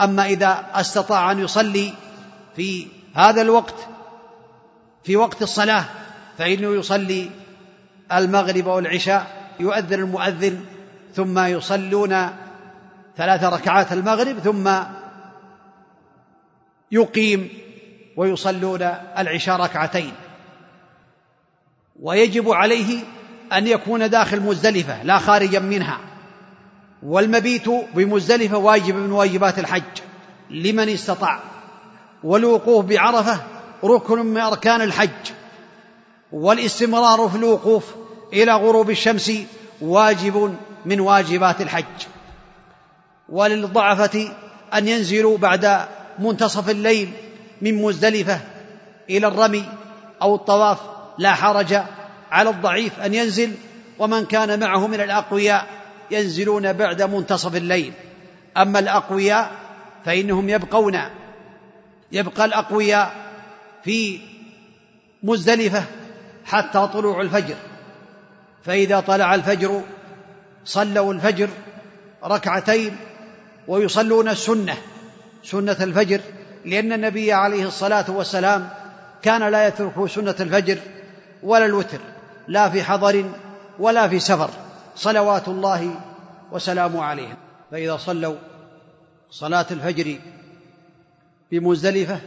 أما إذا أستطاع أن يصلي في هذا الوقت في وقت الصلاة فإنه يصلي المغرب والعشاء يؤذن المؤذن ثم يصلون ثلاث ركعات المغرب ثم يقيم ويصلون العشاء ركعتين. ويجب عليه أن يكون داخل مزدلفة لا خارجا منها. والمبيت بمزدلفة واجب من واجبات الحج لمن استطاع. والوقوف بعرفة ركن من أركان الحج والاستمرار في الوقوف إلى غروب الشمس واجب من واجبات الحج. وللضعفة أن ينزلوا بعد منتصف الليل من مزدلفة إلى الرمي أو الطواف لا حرج على الضعيف أن ينزل ومن كان معه من الأقوياء ينزلون بعد منتصف الليل. أما الأقوياء فإنهم يبقون يبقى الأقوياء في مزدلفة حتى طلوع الفجر. فإذا طلع الفجر صلوا الفجر ركعتين ويصلون السنة سنة الفجر لأن النبي عليه الصلاة والسلام كان لا يترك سنة الفجر ولا الوتر لا في حضر ولا في سفر. صلوات الله وسلامه عليهم. فإذا صلوا صلاة الفجر بمزدلفة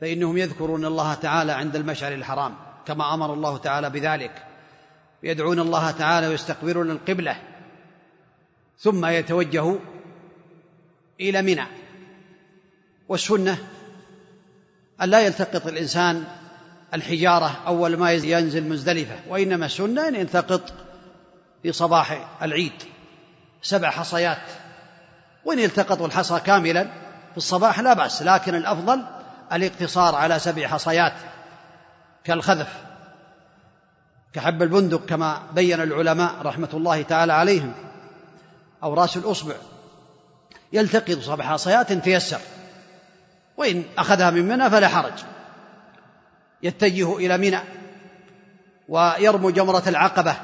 فإنهم يذكرون الله تعالى عند المشعر الحرام كما أمر الله تعالى بذلك. يدعون الله تعالى ويستقبلون القبلة ثم يتوجه إلى منى. والسنة أن لا يلتقط الإنسان الحجارة أول ما ينزل مزدلفة وإنما السنة أن يلتقط في صباح العيد سبع حصيات وإن يلتقط الحصى كاملا في الصباح لا بأس لكن الأفضل الاقتصار على سبع حصيات كالخذف كحب البندق كما بين العلماء رحمة الله تعالى عليهم أو رأس الأصبع. يلتقط سبع حصيات تيسر وإن أخذها من منى فلا حرج. يتجه إلى منى ويرمو جمرة العقبة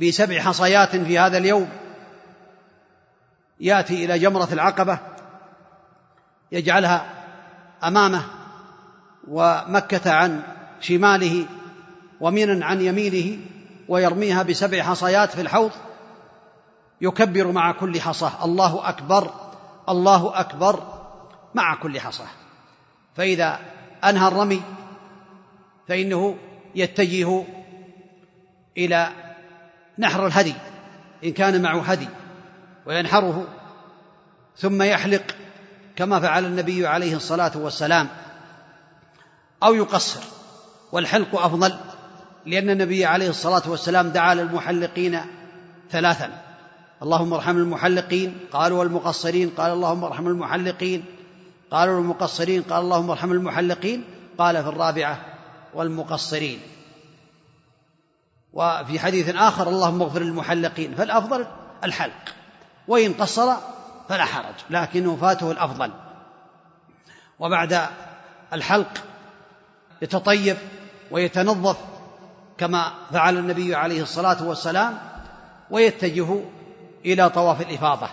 بسبع حصيات في هذا اليوم. يأتي إلى جمرة العقبة يجعلها أمامه ومكه عن شماله ومنا عن يمينه ويرميها بسبع حصيات في الحوض يكبر مع كل حصاه الله أكبر الله أكبر مع كل حصاه فإذا أنهى الرمي فإنه يتجه إلى نحر الهدي إن كان معه هدي وينحره ثم يحلق كما فعل النبي عليه الصلاة والسلام أو يقصر والحلق أفضل لأن النبي عليه الصلاة والسلام دعا للمحلقين ثلاثا. اللهم ارحم المحلقين قالوا والمقصرين قال اللهم ارحم المحلقين قالوا المقصرين قال اللهم ارحم المحلقين قال في الرابعة والمقصرين. وفي حديث آخر اللهم اغفر للمحلقين فالأفضل الحلق. وإن قصر فلا حرج لكن وفاته الأفضل. وبعد الحلق يتطيب ويتنظف كما فعل النبي عليه الصلاة والسلام ويتجه إلى طواف الإفاضة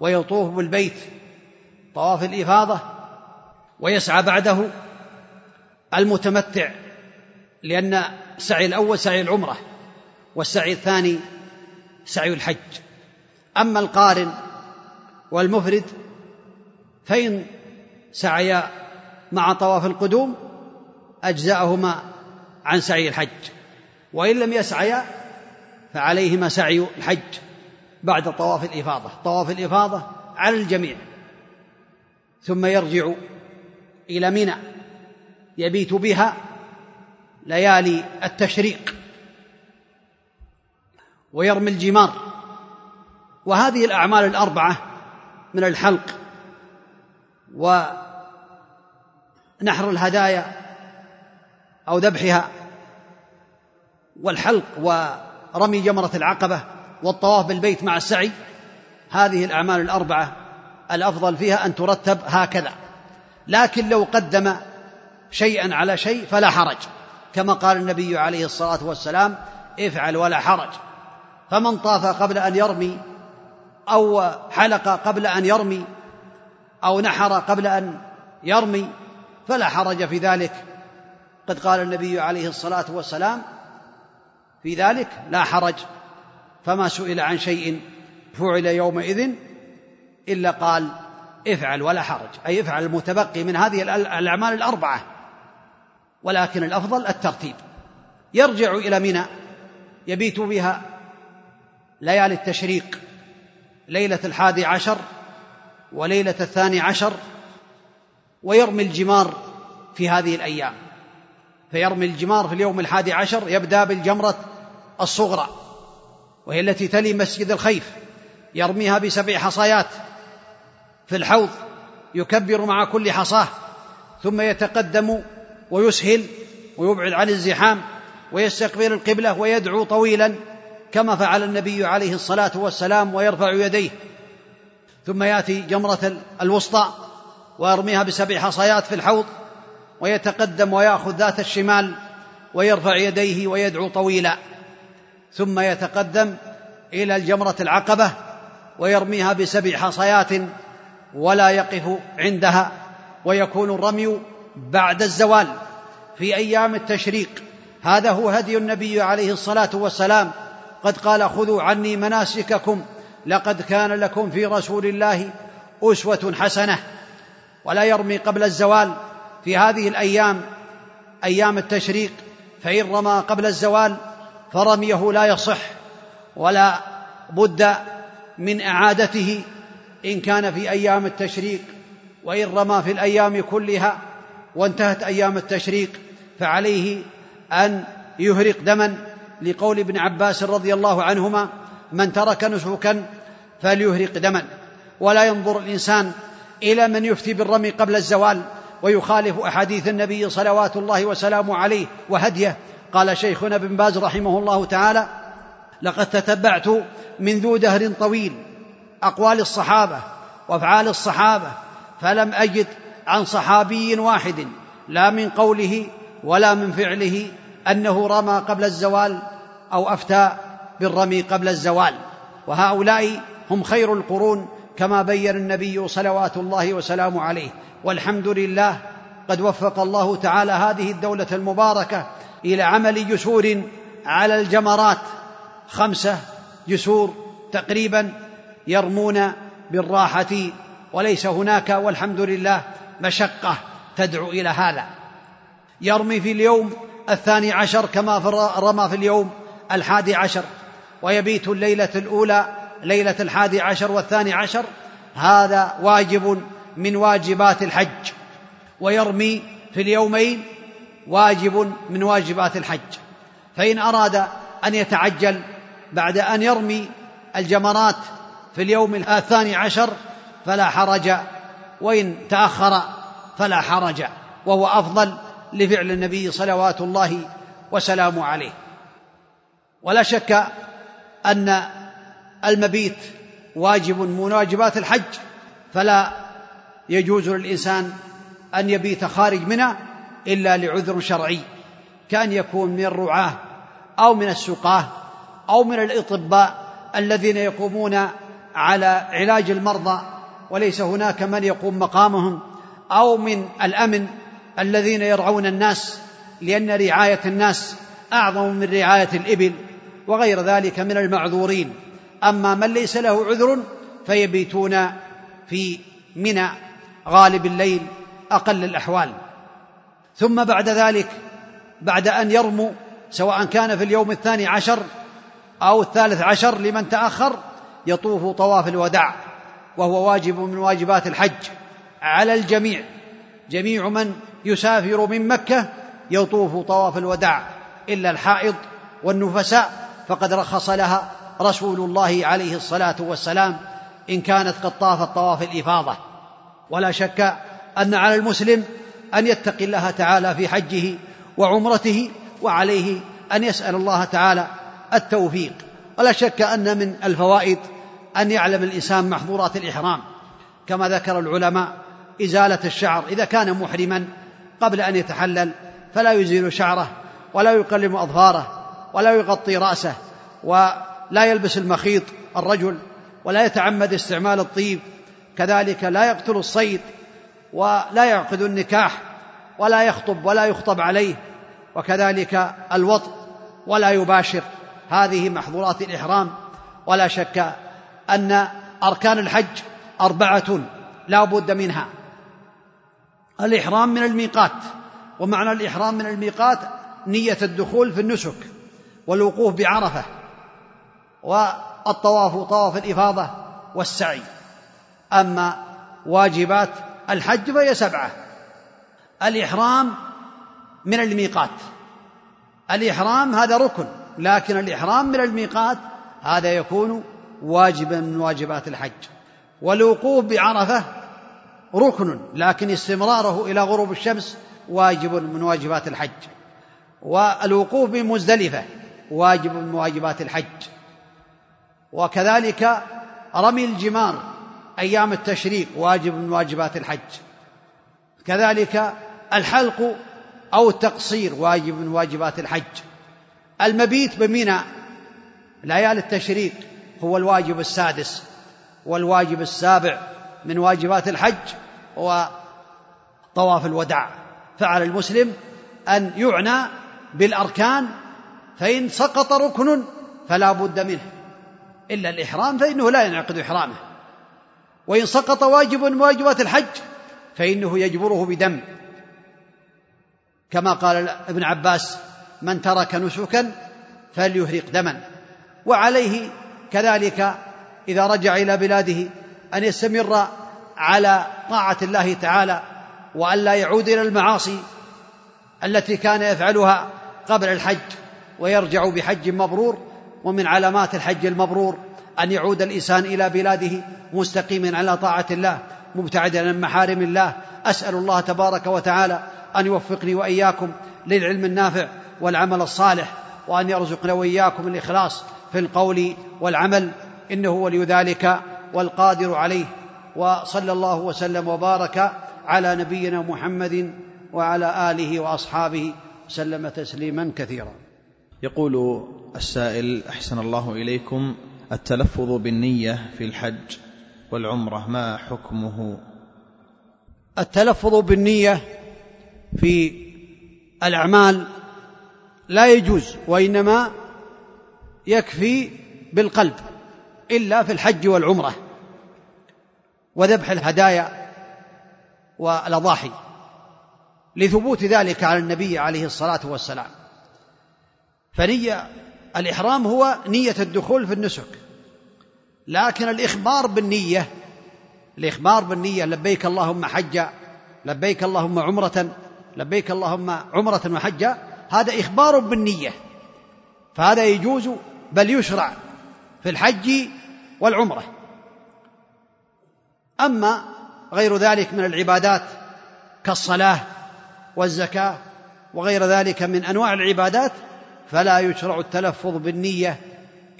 ويطوف بالبيت طواف الإفاضة ويسعى بعده المتمتع لأن السعي الأول سعي العمرة والسعي الثاني سعي الحج. أما القارن والمفرد فإن سعيا مع طواف القدوم أجزأهما عن سعي الحج وإن لم يسعيا فعليهما سعي الحج بعد طواف الإفاضة طواف الإفاضة على الجميع. ثم يرجع إلى منى يبيت بها ليالي التشريق ويرمي الجمار. وهذه الأعمال الأربعة من الحلق ونحر الهدايا أو ذبحها والحلق ورمي جمرة العقبة والطواف بالبيت مع السعي هذه الأعمال الأربعة الأفضل فيها أن ترتب هكذا. لكن لو قدم شيئا على شيء فلا حرج. كما قال النبي عليه الصلاة والسلام افعل ولا حرج. فمن طاف قبل أن يرمي أو حلق قبل أن يرمي أو نحر قبل أن يرمي فلا حرج في ذلك. قد قال النبي عليه الصلاة والسلام في ذلك لا حرج فما سئل عن شيء فعل يومئذ إلا قال افعل ولا حرج أي افعل المتبقي من هذه الأعمال الأربعة. ولكن الأفضل الترتيب. يرجع إلى منى يبيت بها ليالي التشريق. ليلة الحادي عشر وليلة الثاني عشر ويرمي الجمار في هذه الأيام. فيرمي الجمار في اليوم الحادي عشر يبدأ بالجمرة الصغرى وهي التي تلي مسجد الخيف يرميها بسبع حصيات في الحوض يكبر مع كل حصاة ثم يتقدم ويسهل ويبعد عن الزحام ويستقبل القبلة ويدعو طويلا. كما فعل النبي عليه الصلاة والسلام ويرفع يديه. ثم يأتي جمرة الوسطى ويرميها بسبع حصيات في الحوض ويتقدم ويأخذ ذات الشمال ويرفع يديه ويدعو طويلا. ثم يتقدم إلى الجمرة العقبة ويرميها بسبع حصيات ولا يقف عندها ويكون الرمي بعد الزوال في أيام التشريق. هذا هو هدي النبي عليه الصلاة والسلام قد قال خذوا عني مناسككم لقد كان لكم في رسول الله أسوة حسنة ولا يرمي قبل الزوال. في هذه الأيام أيام التشريق فإن رمى قبل الزوال فرميه لا يصح ولا بد من إعادته. إن كان في أيام التشريق وإن رمى في الأيام كلها وانتهت أيام التشريق فعليه أن يهرق دما. لقول ابن عباس رضي الله عنهما من ترك نسكا فليهرق دما. ولا ينظر الإنسان إلى من يفتي بالرمي قبل الزوال ويخالف أحاديث النبي صلوات الله وسلامه عليه وهديه. قال شيخنا ابن باز رحمه الله تعالى لقد تتبعت من ذو دهر طويل أقوال الصحابة وأفعال الصحابة فلم أجد عن صحابي واحد لا من قوله ولا من فعله أنه رمى قبل الزوال أو أفتى بالرمي قبل الزوال وهؤلاء هم خير القرون كما بين النبي صلوات الله وسلامه عليه. والحمد لله قد وفق الله تعالى هذه الدولة المباركة إلى عمل جسور على الجمرات. خمسة جسور تقريبا يرمون بالراحة وليس هناك والحمد لله مشقة تدعو إلى هذا. يرمي في اليوم الثاني عشر كما رمى في اليوم الحادي عشر ويبيت الليلة الأولى ليلة الحادي عشر والثاني عشر. هذا واجب من واجبات الحج ويرمي في اليومين واجب من واجبات الحج. فإن أراد أن يتعجل بعد أن يرمي الجمرات في اليوم الثاني عشر فلا حرج وإن تأخر فلا حرج وهو أفضل لفعل النبي صلوات الله وسلامه عليه. ولا شك أن المبيت واجب من واجبات الحج فلا يجوز للإنسان أن يبيت خارج منى إلا لعذر شرعي كأن يكون من الرعاة أو من السقاة أو من الإطباء الذين يقومون على علاج المرضى وليس هناك من يقوم مقامهم أو من الأمن الذين يرعون الناس لأن رعاية الناس أعظم من رعاية الإبل. وغير ذلك من المعذورين. أما من ليس له عذر فيبيتون في منى غالب الليل أقل الأحوال. ثم بعد ذلك بعد أن يرموا سواء كان في اليوم الثاني عشر أو الثالث عشر لمن تأخر يطوف طواف الوداع وهو واجب من واجبات الحج على الجميع. جميع من يسافر من مكة يطوف طواف الوداع إلا الحائض والنفساء فقد رخص لها رسول الله عليه الصلاة والسلام إن كانت قد طافت طواف الإفاضة. ولا شك أن على المسلم أن يتقي الله تعالى في حجه وعمرته وعليه أن يسأل الله تعالى التوفيق. ولا شك أن من الفوائد أن يعلم الإنسان محظورات الإحرام. كما ذكر العلماء إزالة الشعر إذا كان محرما قبل أن يتحلل فلا يزيل شعره ولا يقلم أظفاره. ولا يغطي رأسه ولا يلبس المخيط الرجل ولا يتعمد استعمال الطيب. كذلك لا يقتل الصيد ولا يعقد النكاح ولا يخطب ولا يخطب عليه. وكذلك الوطء ولا يباشر. هذه محظورات الإحرام. ولا شك أن أركان الحج أربعة لا بد منها. الإحرام من الميقات ومعنى الإحرام من الميقات نية الدخول في النسك. والوقوف بعرفة الطواف طواف الإفاضة والسعي. أما واجبات الحج فهي سبعة الإحرام من الميقات. الإحرام هذا ركن لكن الإحرام من الميقات هذا يكون واجبا من واجبات الحج. والوقوف بعرفة ركن لكن استمراره إلى غروب الشمس واجب من واجبات الحج. والوقوف بمزدلفة واجب من واجبات الحج. وكذلك رمي الجمار أيام التشريق واجب من واجبات الحج. كذلك الحلق أو التقصير واجب من واجبات الحج. المبيت بمنى ليالي التشريق هو الواجب السادس والواجب السابع من واجبات الحج هو طواف الوداع. فعل المسلم أن يعنى بالأركان فإن سقط ركن فلا بد منه. إلا الإحرام فإنه لا ينعقد إحرامه. وإن سقط واجب من واجبات الحج فإنه يجبره بدم. كما قال ابن عباس من ترك نسكا فليهرق دما. وعليه كذلك إذا رجع إلى بلاده أن يستمر على طاعة الله تعالى وأن لا يعود إلى المعاصي التي كان يفعلها قبل الحج. ويرجع بحج مبرور ومن علامات الحج المبرور أن يعود الإنسان إلى بلاده مستقيما على طاعة الله مبتعدا عن محارم الله. أسأل الله تبارك وتعالى أن يوفقني وإياكم للعلم النافع والعمل الصالح وأن يرزقنا وإياكم الإخلاص في القول والعمل. إنه ولي ذلك والقادر عليه. وصلى الله وسلم وبارك على نبينا محمد وعلى آله وأصحابه وسلم تسليما كثيرا. يقول السائل أحسن الله إليكم التلفظ بالنية في الحج والعمرة ما حكمه؟ التلفظ بالنية في الأعمال لا يجوز وإنما يكفي بالقلب إلا في الحج والعمرة وذبح الهدايا والأضاحي لثبوت ذلك على النبي عليه الصلاة والسلام. فنية الإحرام هو نية الدخول في النسك. لكن الإخبار بالنية الإخبار بالنية لبيك اللهم حجا لبيك اللهم عمرة لبيك اللهم عمرة وحجا هذا إخبار بالنية. فهذا يجوز بل يشرع في الحج والعمرة. أما غير ذلك من العبادات كالصلاة والزكاة وغير ذلك من أنواع العبادات فلا يشرع التلفظ بالنية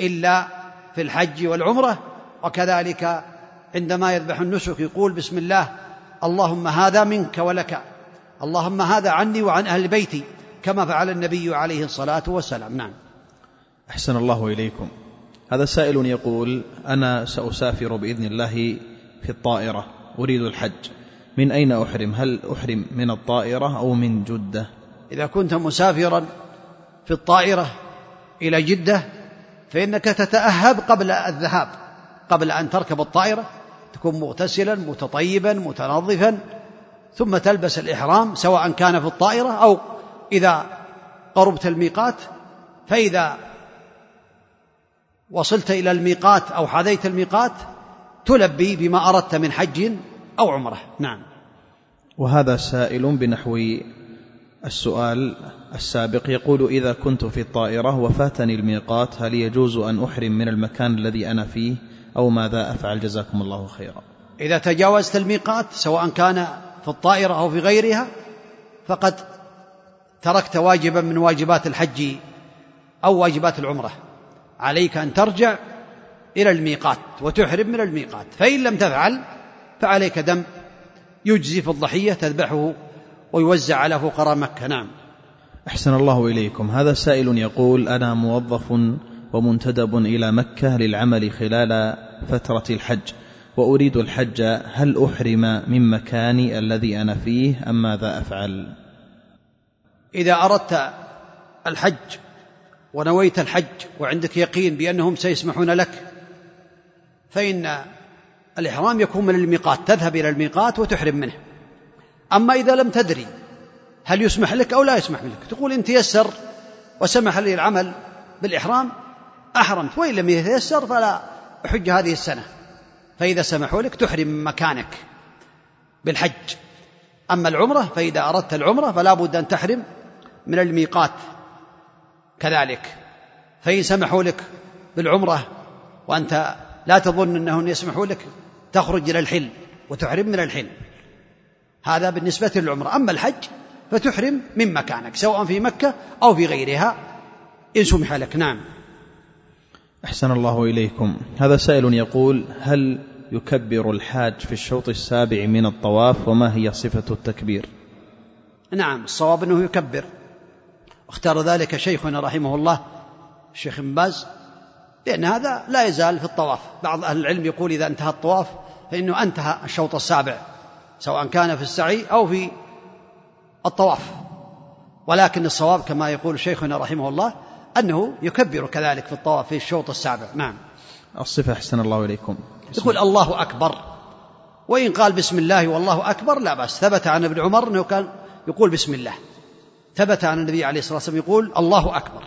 إلا في الحج والعمرة. وكذلك عندما يذبح النسك يقول بسم الله اللهم هذا منك ولك اللهم هذا عني وعن أهل بيتي كما فعل النبي عليه الصلاة والسلام. نعم. أحسن الله إليكم. هذا سائل يقول أنا سأسافر بإذن الله في الطائرة أريد الحج. من أين أحرم؟ هل أحرم من الطائرة أو من جدة؟ إذا كنت مسافرا في الطائرة إلى جدة فإنك تتأهب قبل الذهاب قبل أن تركب الطائرة تكون مغتسلا متطيبا متنظفا ثم تلبس الإحرام سواء كان في الطائرة أو إذا قربت الميقات. فإذا وصلت إلى الميقات أو حذيت الميقات تلبي بما أردت من حج أو عمرة. نعم. وهذا سائل بنحو السؤال السابق يقول إذا كنت في الطائرة وفاتني الميقات هل يجوز أن أحرم من المكان الذي أنا فيه أو ماذا أفعل؟ جزاكم الله خيرا. إذا تجاوزت الميقات سواء كان في الطائرة أو في غيرها فقد تركت واجبا من واجبات الحج أو واجبات العمرة. عليك أن ترجع إلى الميقات وتحرم من الميقات. فإن لم تفعل فعليك دم يجزي في الضحية تذبحه ويوزع على فقراء مكة. نعم. أحسن الله إليكم. هذا سائل يقول أنا موظف ومنتدب إلى مكة للعمل خلال فترة الحج وأريد الحج. هل أحرم من مكاني الذي أنا فيه أم ماذا أفعل؟ إذا أردت الحج ونويت الحج وعندك يقين بأنهم سيسمحون لك فإن الإحرام يكون من الميقات تذهب إلى الميقات وتحرم منه. أما إذا لم تدري هل يسمح لك أو لا يسمح لك؟ تقول إن تيسر وسمح لي العمل بالإحرام أحرمت. وإن لم يتيسر فلا حج هذه السنة. فإذا سمحوا لك تحرم مكانك بالحج. أما العمرة فإذا أردت العمرة فلا بد أن تحرم من الميقات كذلك. فإن سمحوا لك بالعمرة وأنت لا تظن أنهم يسمحوا لك تخرج إلى الحل وتحرم من الحل. هذا بالنسبة للعمرة. أما الحج فتحرم من مكانك سواء في مكة أو في غيرها. إن سمح لك نعم. أحسن الله إليكم. هذا سائل يقول هل يكبر الحاج في الشوط السابع من الطواف وما هي صفة التكبير؟ نعم الصواب أنه يكبر. اختار ذلك شيخنا رحمه الله الشيخ باز لأن هذا لا يزال في الطواف. بعض أهل العلم يقول إذا انتهى الطواف فإنه أنتهى الشوط السابع سواء كان في السعي أو في الطواف. ولكن الصواب كما يقول شيخنا رحمه الله أنه يكبر كذلك في الطواف في الشوط السابع. نعم. الصفة أحسن الله إليكم. يقول الله أكبر. وإن قال بسم الله والله أكبر لا بأس. ثبت عن ابن عمر أنه كان يقول بسم الله. ثبت عن النبي عليه الصلاة والسلام يقول الله أكبر.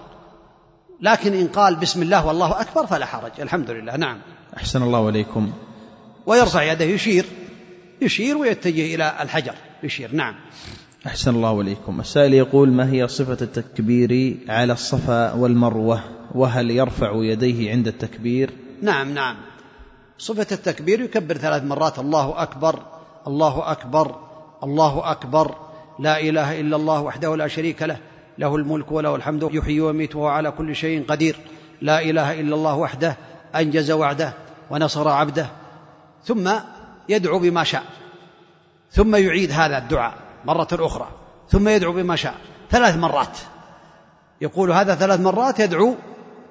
لكن إن قال بسم الله والله أكبر فلا حرج. الحمد لله. نعم. أحسن الله إليكم. ويرفع يده يشير. يشير ويتجه إلى الحجر. يشير. نعم. أحسن الله إليكم. السائل يقول ما هي صفة التكبير على الصفا والمروة؟ وهل يرفع يديه عند التكبير? نعم نعم. صفة التكبير يكبر ثلاث مرات. الله أكبر الله أكبر الله أكبر. لا إله إلا الله وحده لا شريك له. له الملك وله الحمد. يحيي ويميت وهو على كل شيء قدير. لا إله إلا الله وحده أنجز وعده ونصر عبده. ثم يدعو بما شاء. ثم يعيد هذا الدعاء. مرة أخرى ثم يدعو بما شاء. ثلاث مرات. يقول هذا ثلاث مرات يدعو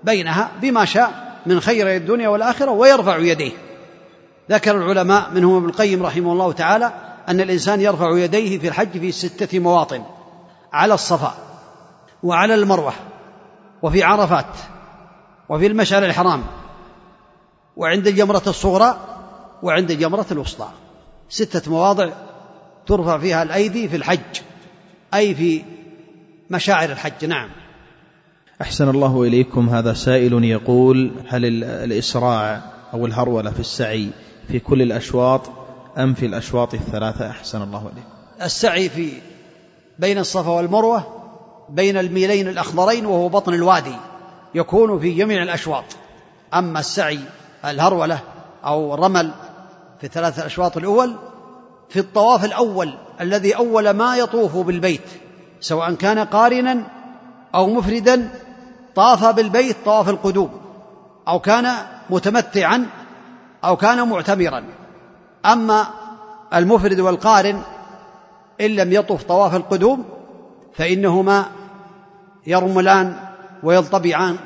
بينها بما شاء من خير الدنيا والآخرة ويرفع يديه. ذكر العلماء منهم ابن القيم رحمه الله تعالى أن الإنسان يرفع يديه في الحج في ستة مواطن على الصفا وعلى المروة وفي عرفات وفي المشعر الحرام وعند الجمرة الصغرى وعند الجمرة الوسطى. ستة مواضع ترفع فيها الأيدي في الحج أي في مشاعر الحج نعم. أحسن الله إليكم. هذا سائل يقول هل الإسراع أو الهرولة في السعي في كل الأشواط أم في الأشواط الثلاثة؟ أحسن الله إليكم. السعي في بين الصفا والمروة بين الميلين الأخضرين وهو بطن الوادي يكون في جميع الأشواط. أما السعي الهرولة أو الرمل في الثلاثة الأشواط الأول في الطواف الأول الذي أول ما يطوف بالبيت سواء كان قارنا أو مفردا طاف بالبيت طواف القدوم أو كان متمتعا أو كان معتمرا. أما المفرد والقارن إن لم يطف طواف القدوم فإنهما يرملان وينطبعان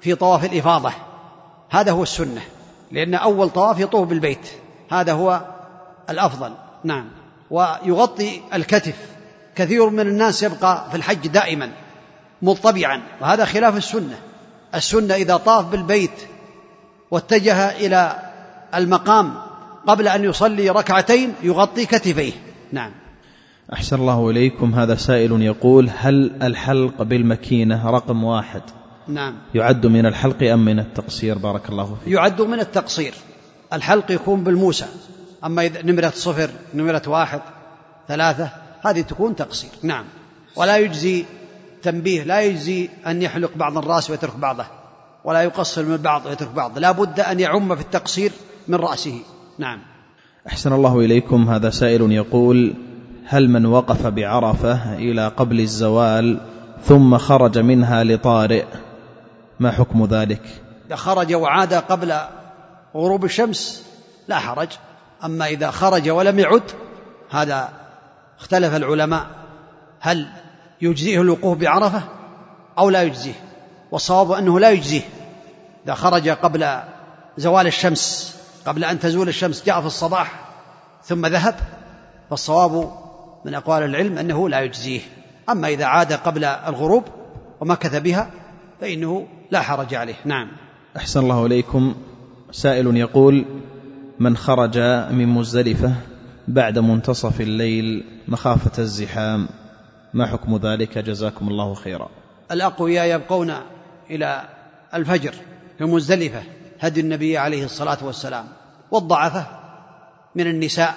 في طواف الإفاضة. هذا هو السنة لأن أول طواف يطوف بالبيت هذا هو الأفضل. نعم. ويغطي الكتف. كثير من الناس يبقى في الحج دائما مطبعا وهذا خلاف السنة. السنة إذا طاف بالبيت واتجه إلى المقام قبل أن يصلي ركعتين يغطي كتفيه. نعم. أحسن الله إليكم. هذا سائل يقول هل الحلق بالمكينة رقم واحد؟ نعم. يعد من الحلق أم من التقصير؟ بارك الله فيك. يعد من التقصير. الحلق يكون بالموسى. أما إذا نمرة صفر نمرة واحد ثلاثة هذه تكون تقصير. نعم. ولا يجزي تنبيه لا يجزي أن يحلق بعض الرأس ويترك بعضه ولا يقصر من بعض ويترك بعض. لا بد أن يعم في التقصير من رأسه. نعم. أحسن الله إليكم. هذا سائل يقول هل من وقف بعرفة إلى قبل الزوال ثم خرج منها لطارئ؟ ما حكم ذلك؟ خرج وعاد قبل غروب الشمس لا حرج. أما إذا خرج ولم يعد هذا اختلف العلماء. هل يجزيه الوقوف بعرفة أو لا يجزيه؟ والصواب أنه لا يجزيه. إذا خرج قبل زوال الشمس قبل أن تزول الشمس جاء في الصباح ثم ذهب فالصواب من أقوال العلم أنه لا يجزيه. أما إذا عاد قبل الغروب ومكث بها فإنه لا حرج عليه. نعم. أحسن الله إليكم. سائل يقول من خرج من مزدلفة بعد منتصف الليل مخافة الزحام. ما حكم ذلك؟ جزاكم الله خيرا. الأقوياء يبقون إلى الفجر في مزدلفة هدي النبي عليه الصلاة والسلام والضعفة من النساء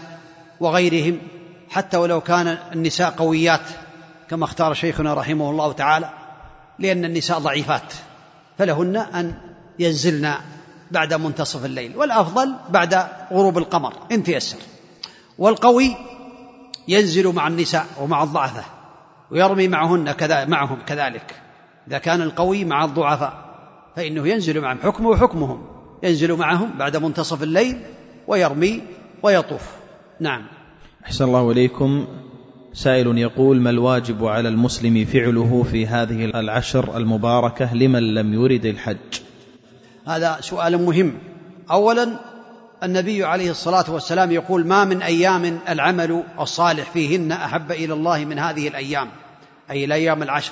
وغيرهم حتى ولو كان النساء قويات كما اختار شيخنا رحمه الله تعالى لأن النساء ضعيفات فلهن أن ينزلن بعد منتصف الليل والأفضل بعد غروب القمر إن تيسر. والقوي ينزل مع النساء ومع الضعفة ويرمي معهن كذا معهم كذلك. إذا كان القوي مع الضعفاء فإنه ينزل معهم. حكمه وحكمهم ينزل معهم بعد منتصف الليل ويرمي ويطوف. نعم. أحسن الله إليكم. سائل يقول ما الواجب على المسلم فعله في هذه العشر المباركة؟ لمن لم يرد الحج؟ هذا سؤال مهم. أولا النبي عليه الصلاة والسلام يقول ما من أيام العمل الصالح فيهن أحب إلى الله من هذه الأيام؟ أي الأيام العشر.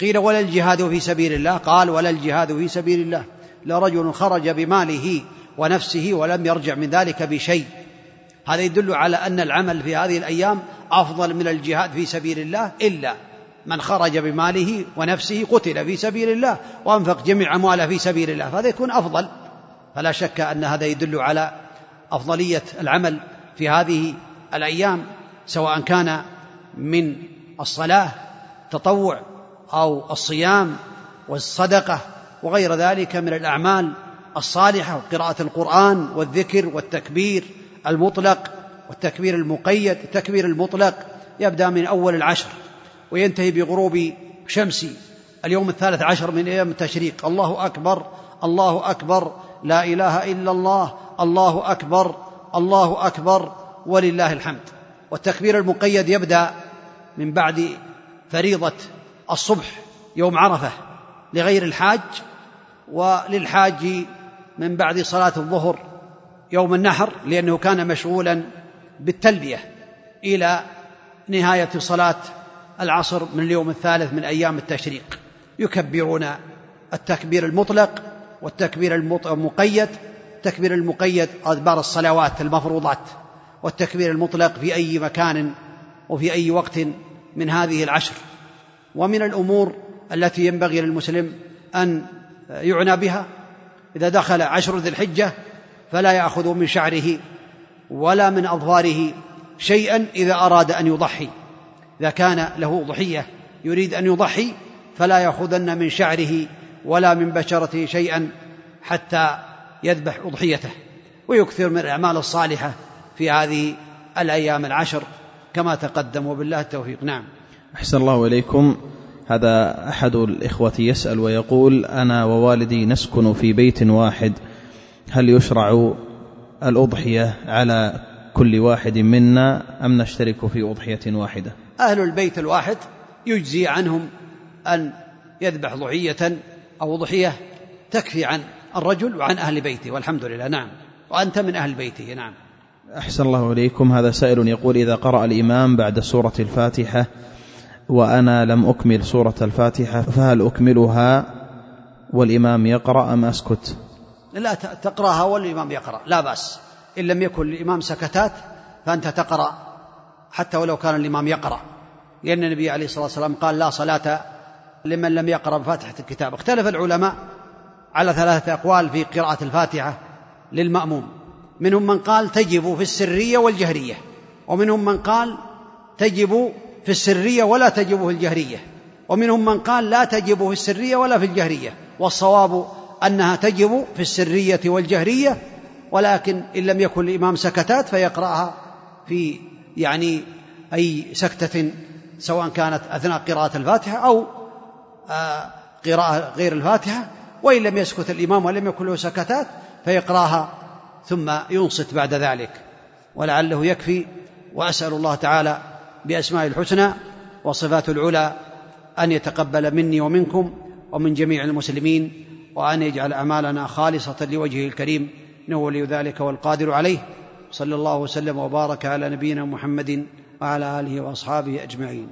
قيل ولا الجهاد في سبيل الله؟ قال ولا الجهاد في سبيل الله. لرجل خرج بماله ونفسه ولم يرجع من ذلك بشيء. هذا يدل على أن العمل في هذه الأيام أفضل من الجهاد في سبيل الله إلا من خرج بماله ونفسه قتل في سبيل الله وأنفق جميع أمواله في سبيل الله فهذا يكون أفضل. فلا شك أن هذا يدل على أفضلية العمل في هذه الأيام سواء كان من الصلاة تطوع أو الصيام والصدقة وغير ذلك من الأعمال الصالحة وقراءة القرآن والذكر والتكبير المطلق والتكبير المقيد التكبير المطلق يبدأ من أول العشر. وينتهي بغروب شمس. اليوم الثالث عشر من أيام التشريق. الله أكبر الله أكبر لا إله إلا الله الله أكبر الله أكبر ولله الحمد. والتكبير المقيد يبدأ من بعد فريضة الصبح يوم عرفة لغير الحاج وللحاج من بعد صلاة الظهر يوم النحر لأنه كان مشغولا بالتلبية إلى نهاية صلاة العصر من اليوم الثالث من أيام التشريق. يكبرون التكبير المطلق والتكبير المقيد. التكبير المقيد أدبار الصلوات المفروضات. والتكبير المطلق في أي مكان وفي أي وقت من هذه العشر. ومن الأمور التي ينبغي للمسلم أن يعنى بها. إذا دخل عشر ذي الحجة فلا يأخذ من شعره ولا من أظفاره شيئا إذا أراد أن يضحي. إذا كان له ضحية يريد أن يضحي فلا يأخذن من شعره ولا من بشرته شيئا حتى يذبح أضحيته. ويكثر من الأعمال الصالحة في هذه الأيام العشر كما تقدم وبالله التوفيق. نعم. أحسن الله إليكم. هذا أحد الإخوة يسأل ويقول أنا ووالدي نسكن في بيت واحد هل يشرع الأضحية على كل واحد منا أم نشترك في أضحية واحدة؟ أهل البيت الواحد يجزي عنهم أن يذبح ضحية أو ضحية تكفي عن الرجل وعن أهل بيته والحمد لله نعم. وأنت من أهل بيته نعم. أحسن الله إليكم. هذا سائل يقول إذا قرأ الإمام بعد سورة الفاتحة وأنا لم أكمل سورة الفاتحة فهل أكملها والإمام يقرأ أم أسكت؟ لا تقرأها والإمام يقرأ لا بأس. إن لم يكن الإمام سكتات فأنت تقرأ حتى ولو كان الإمام يقرأ. لأن النبي عليه الصلاة والسلام قال لا صلاة لمن لم يقرأ بفاتحة الكتاب. اختلف العلماء على ثلاثة أقوال في قراءة الفاتحة للمأموم. منهم من قال تجب في السرية والجهرية. ومنهم من قال تجب في السرية ولا تجب في الجهرية. ومنهم من قال لا تجب في السرية ولا في الجهرية. والصواب أنها تجب في السرية والجهرية. ولكن إن لم يكن الإمام سكتات فيقرأها في يعني أي سكتة سواء كانت أثناء قراءة الفاتحة أو آه، قراءة غير الفاتحة وإن لم يسكت الإمام ولم يكن له سكتات فيقرأها ثم ينصت بعد ذلك. ولعله يكفي وأسأل الله تعالى بأسماء الحسنى وصفات العلى أن يتقبل مني ومنكم ومن جميع المسلمين وأن يجعل أعمالنا خالصة لوجهه الكريم إنه ولي ذلك والقادر عليه. صلى الله وسلم وبارك على نبينا محمد وعلى آله وأصحابه أجمعين.